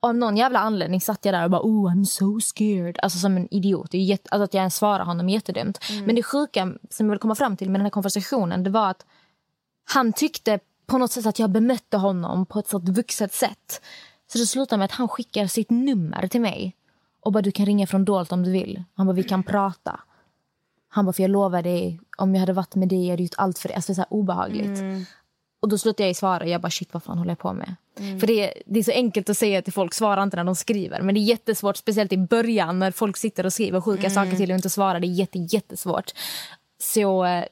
Och av någon jävla anledning satt jag där och bara oh I'm so scared. Alltså som en idiot. Jätte, alltså att jag ens svarar honom är jättedumt. Men det sjuka som jag vill komma fram till med den här konversationen det var att han tyckte på något sätt att jag bemötte honom på ett sånt vuxet sätt. Så det slutade med att han skickar sitt nummer till mig. Och bara du kan ringa från dolt om du vill. Han bara vi kan prata. Han bara för jag lovar dig om jag hade varit med dig jag hade gjort allt för dig. Alltså så här obehagligt. Och då slutade jag svara och jag bara shit vad fan håller jag på med? För det är, det är så enkelt att säga till folk svara inte när de skriver. Men det är jättesvårt speciellt i början när folk sitter och skriver sjuka saker till och inte svarar. Det är jätte, jättesvårt. Så eh,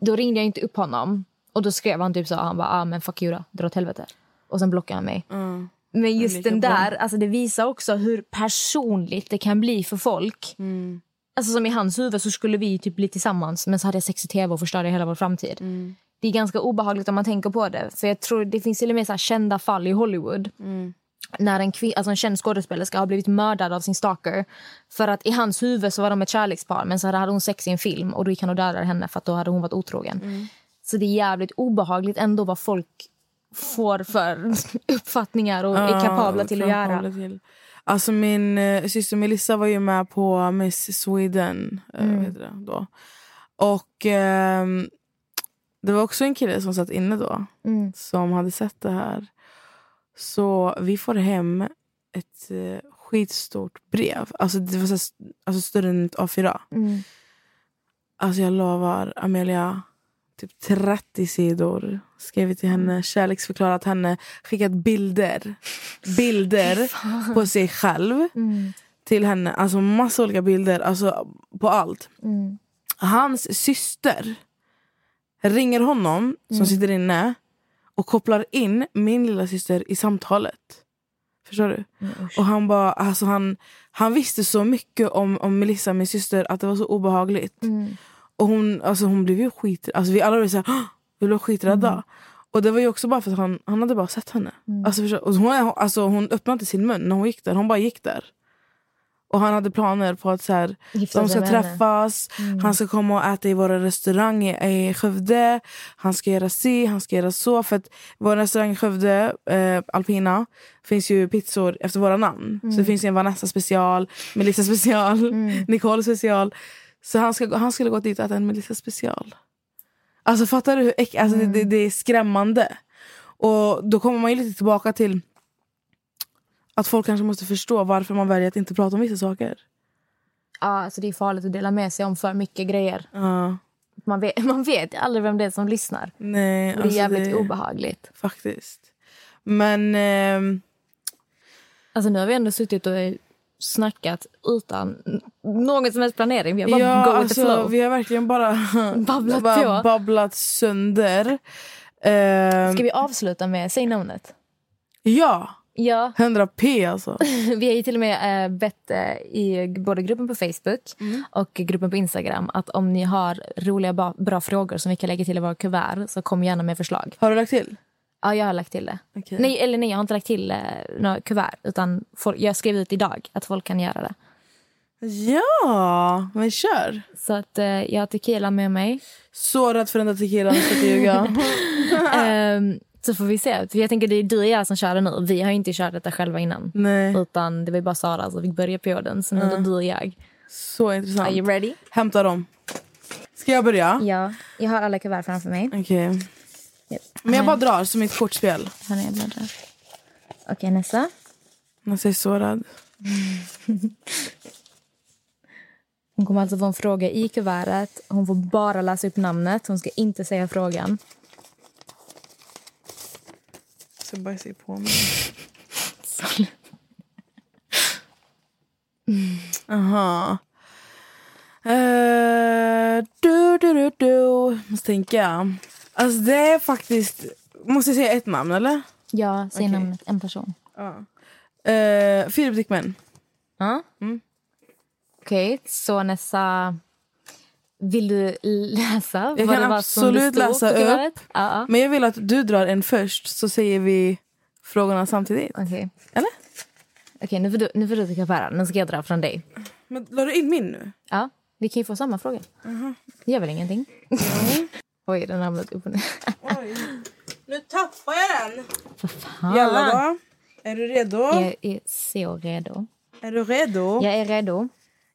då ringde jag inte upp honom. Och då skrev han typ så han bara ah, men fuck you då, dra åt helvete. Och sen blockade han mig. Men just den bra. där, alltså det visar också hur personligt det kan bli för folk. Alltså som i hans huvud så skulle vi typ bli tillsammans men så hade jag sex i tv och förstörde hela vår framtid. Det är ganska obehagligt om man tänker på det. För jag tror det finns till och med så kända fall i Hollywood. När en, alltså en känd skådespelerska har blivit mördad av sin stalker. För att i hans huvud så var de ett kärlekspar men så hade hon sex i en film och då gick han och dödade henne för att då hade hon varit otrogen. Så det är jävligt obehagligt ändå vad folk får för uppfattningar och är kapabla till att göra. till. Alltså min eh, syster Melissa var ju med på Miss Sweden. Eh, Mm. heter det, då. Och ehm, det var också en kille som satt inne då. Mm. Som hade sett det här. Så vi får hem ett eh, skitstort brev. Alltså det var så här, alltså större än ett A4. Mm. Alltså jag lovar Amelia, typ 30 sidor. Skrivit till henne, kärleksförklarat henne, skickat bilder. Bilder <laughs> på sig själv Mm. till henne. Alltså massa olika bilder, alltså på allt. Mm. Hans syster ringer honom som sitter inne och kopplar in min lilla syster i samtalet. Förstår du? och han bara, alltså han, han visste så mycket om, om Melissa, min syster, att det var så obehagligt. Mm. Och hon, alltså hon blev ju skit... Alltså vi alla blev såhär, "Åh!" vi blev skiträdda. Och det var ju också bara för att han, han hade bara sett henne. Alltså, förstår, och hon, alltså, hon öppnade inte sin mun när hon gick där, hon bara gick där. Och han hade planer på att så här, de ska träffas, han ska komma och äta i vår restaurang i, i Skövde. Han ska göra si, han ska göra så. För att vår restaurang i Skövde, eh, Alpina, finns ju pizzor efter våra namn. Så det finns en Vanessa special, Melissa special, Nicole special. Så han, ska, han skulle gå dit och äta en Melissa special. Alltså fattar du hur äck, alltså, det, det, det är skrämmande. Och då kommer man ju lite tillbaka till att folk kanske måste förstå varför man väljer att inte prata om vissa saker. Ja, alltså det är farligt att dela med sig om för mycket grejer. Ja. Man vet, <laughs> man vet aldrig vem det är som lyssnar. Nej, Och det är alltså jävligt det- obehagligt. Faktiskt. Men... ehm, Alltså nu har vi ändå suttit och snackat utan någon som helst planering. Vi har bara ja, go with alltså, the flow. vi har verkligen bara, <laughs> Babblat bara babblat sönder. Ehm, Ska vi avsluta med säg namnet? Ja, Ja, 100 p alltså. <laughs> vi har ju till och med eh, bett eh, i både gruppen på Facebook och gruppen på Instagram att om ni har roliga bra frågor som vi kan lägga till i våra kuvert så kom gärna med förslag. Har du lagt till? Ja, jag har lagt till det. Okej. Nej, eller nej, jag har inte lagt till eh, några kuvert utan folk, jag skrev ut idag att folk kan göra det. Ja, men kör. Så att eh, jag har tequila med mig. Så rädd för den där tequilan, ska inte ljuga. <laughs> <laughs> Ehm, Så får vi se. För jag tänker det är du och jag som kör det nu. Vi har ju inte kört detta själva innan. Nej. Utan det var ju bara Sara som fick börja på den. Så nu är det du och jag. Så intressant. Are you ready? Hämta dem. Ska jag börja? Ja, jag har alla kuvert framför mig. Okej. Men jag bara drar som ett kortspel. Här är jag. Okej, nästa. Man ser så rädd. <laughs> Hon kommer alltså få en fråga i kuvertet. Hon får bara läsa upp namnet. Hon ska inte säga frågan. Så bara se på mig. <laughs> Aha. Uh, du, du, du, du. Måste tänka. Alltså det är faktiskt... Måste jag säga ett namn eller? Ja, säg Okej. namnet. En person. Ja. Uh, Filip Dickman. Ja. Mm. Okej, så nästa... Vill du läsa? Jag kan absolut läsa upp. Ja. Men jag vill att du drar en först så säger vi frågorna samtidigt. Okej. Eller? Okej, nu får du, nu får du ta kuvertet. Nu ska jag dra från dig. Men la du in min nu? Ja, vi kan ju få samma fråga. Det gör väl ingenting? Oj, den ramlade upp och ner. Nu tappar jag den. För fan. Jalla då. Är du redo? Jag är så redo. Är du redo? Jag är redo.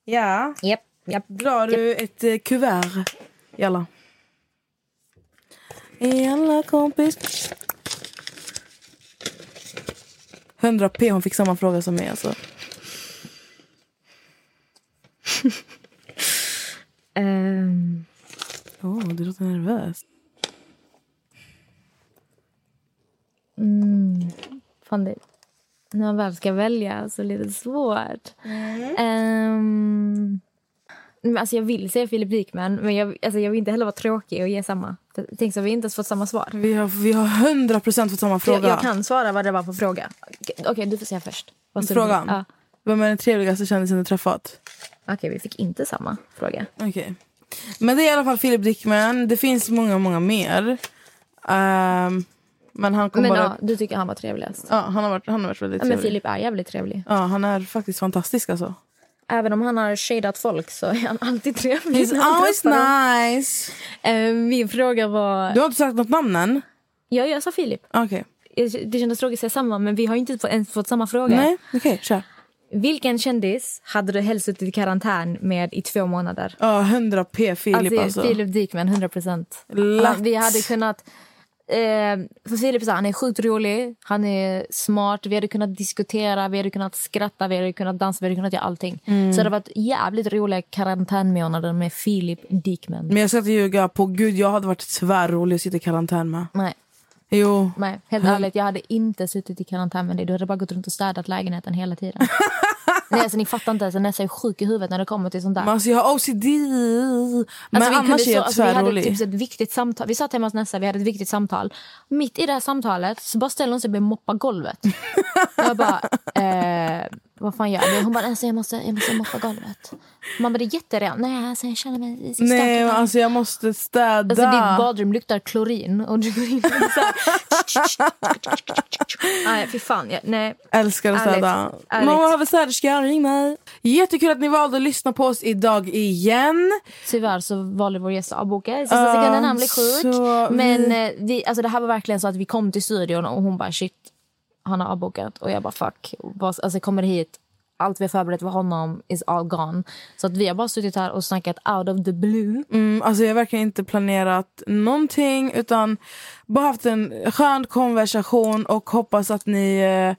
Ja. Japp, japp. Drar du ett eh, kuvert? Jalla. Jalla kompis. 100 p hon fick samma fråga som mig alltså. Um, Åh, du låter nervös. mm, fan det, när man väl ska välja så är det lite svårt. Ehm, men alltså jag vill säga Filip Dikman, men jag, alltså jag vill inte heller vara tråkig och ge samma. Tänk så vi inte ens fått samma svar. Vi har, vi har 100% fått samma fråga. Jag, jag kan svara vad det var på fråga. Okej, du får säga först. Frågan? Ja. Vem är den trevligaste kändisen du träffat? Okej, vi fick inte samma fråga. Okej. Men det är i alla fall Philip Dickman. Det finns många, många mer. Ehm, men han kom Men bara... ja, du tycker han var trevligast. Ja, han har varit, han har varit väldigt Ja, men trevlig. Filip är jävligt trevlig. Ja, han är faktiskt fantastisk alltså. Även om han har shadat folk så är han alltid trevlig. He's always nice. Eh, Min fråga var... Du har inte sagt något namn än? Ja, jag sa Filip. Jag- Det kändes tråkigt att säga samma, men vi har inte ens fått samma fråga. Nej, okej, kör. Vilken kändis hade du helst suttit i karantän med i två månader? Ja, 100 p Filip alltså, alltså. Filip Dikman, 100 procent. Vi hade kunnat... Eh, för Filip så, han är sjukt rolig, han är smart, vi hade kunnat diskutera, vi hade kunnat skratta, vi hade kunnat dansa, vi hade kunnat göra allting. Mm. Så det har varit jävligt roliga karantänmånader med Filip Dikman. Men jag ska inte ljuga. På gud, jag hade varit tvärrolig att sitta i karantän med. Nej. Jo. Nej, helt ärligt, jag hade inte suttit i karantän med dig. Du hade bara gått runt och städat lägenheten hela tiden. <laughs> Nej, alltså, ni fattar inte. Alltså, Nessa är sjuk i huvudet när det kommer till sånt där. Men alltså jag har OCD. Men Alltså, vi annars är jag alltså, vi hade typ ett viktigt samtal. Vi satt hemma hos Nessa, vi hade ett viktigt samtal. Mitt i det här samtalet så bara ställer hon sig och börjar moppa golvet. <laughs> jag bara, eh, vad fan gör du? Hon bara, alltså, jag, måste, jag måste moppa golvet. Man bara, det är jätterent. Nej, alltså, jag känner mig så Nej, men alltså jag måste städa. Alltså, ditt badrum luktar klorin och du går in och så här. Nej, fy fan. Jag, nej. Älskar att städa. Ärligt. Man behöver städerska, ring mig. Jättekul att ni valde att lyssna på oss idag igen. Tyvärr så valde vår gäst att avboka sista sekunden. Han blev sjuk. Men vi- eh, vi, alltså det här var verkligen så att vi kom till studion och hon bara shit, han har avbokat. Och jag bara fuck. Alltså jag kommer hit, allt vi har förberett för honom is all gone. Så att vi har bara suttit här och snackat out of the blue. Mm, alltså jag har verkligen inte planerat någonting utan bara haft en skön konversation och hoppas att ni eh,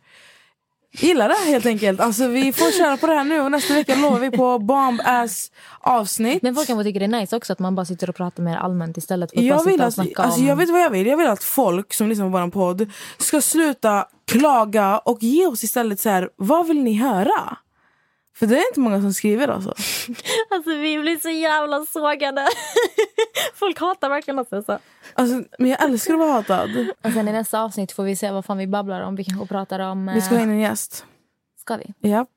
gillar det helt enkelt. Alltså vi får köra på det här nu och nästa vecka lovar vi på bomb ass avsnitt. Men folk kanske tycker det är nice också att man bara sitter och pratar mer allmänt istället för att bara Jag sitta vill, och att, alltså om... jag vet vad jag vill. Jag vill att folk som lyssnar på vår podd ska sluta klaga och ge oss istället så här, vad vill ni höra? För det är inte många som skriver alltså. <laughs> Alltså vi blir så jävla sågade. <laughs> folk hatar verkligen oss. Alltså. alltså. Men jag älskar att vara hatad. Och sen i nästa avsnitt får vi se vad fan vi babblar om. Vi kanske pratar om... Vi ska ha eh, in en gäst. Ska vi? Japp.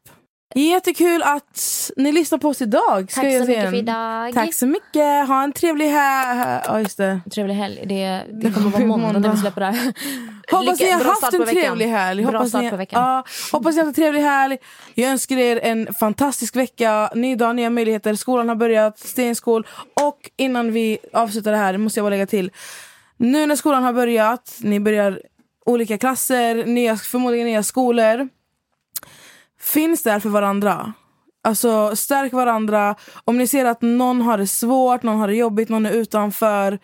Jättekul att ni lyssnar på oss idag. Ska Tack så mycket en- för idag. Tack så mycket. Ha en trevlig helg. Ja, just det. Trevlig helg. Det, det kommer vara måndag när vi släpper det här. <laughs> Hoppas Lycka- ni har haft en trevlig helg. Bra Hoppas ni, på veckan. Ja, hoppas ni har haft en trevlig helg. Jag önskar er en fantastisk vecka. Ny dag, nya möjligheter. Skolan har börjat. School. Och innan vi avslutar det här måste jag bara lägga till. Nu när skolan har börjat, ni börjar olika klasser, nya, förmodligen nya skolor. Finns där för varandra. Alltså stärk varandra. Om ni ser att någon har det svårt, någon har det jobbigt, någon är utanför.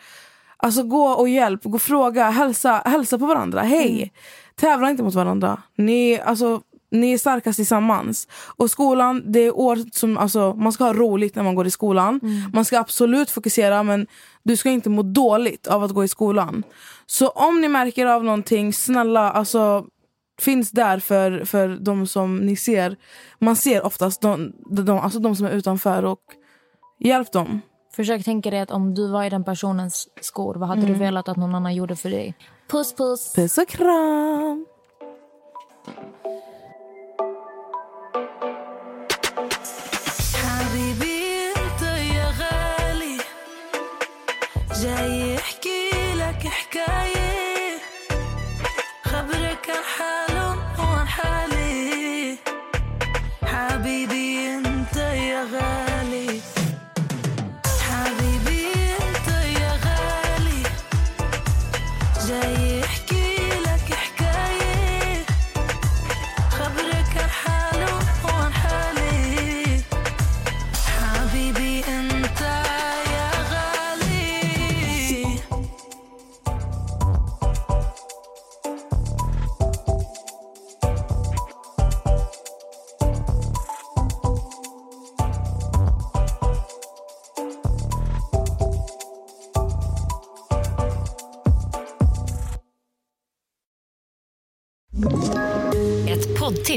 Alltså gå och hjälp, gå och fråga, hälsa, hälsa på varandra. Hej! Tävla inte mot varandra. Ni, alltså, ni är starkast tillsammans. Och skolan, det är år som, alltså, man ska ha roligt när man går i skolan. Man ska absolut fokusera men du ska inte må dåligt av att gå i skolan. Så om ni märker av någonting, snälla alltså finns där för, för de som ni ser. Man ser oftast de, de, alltså de som är utanför och hjälp dem. Försök tänka dig att om du var i den personens skor, vad hade du Mm. velat att någon annan gjorde för dig? Puss puss! Puss och kram!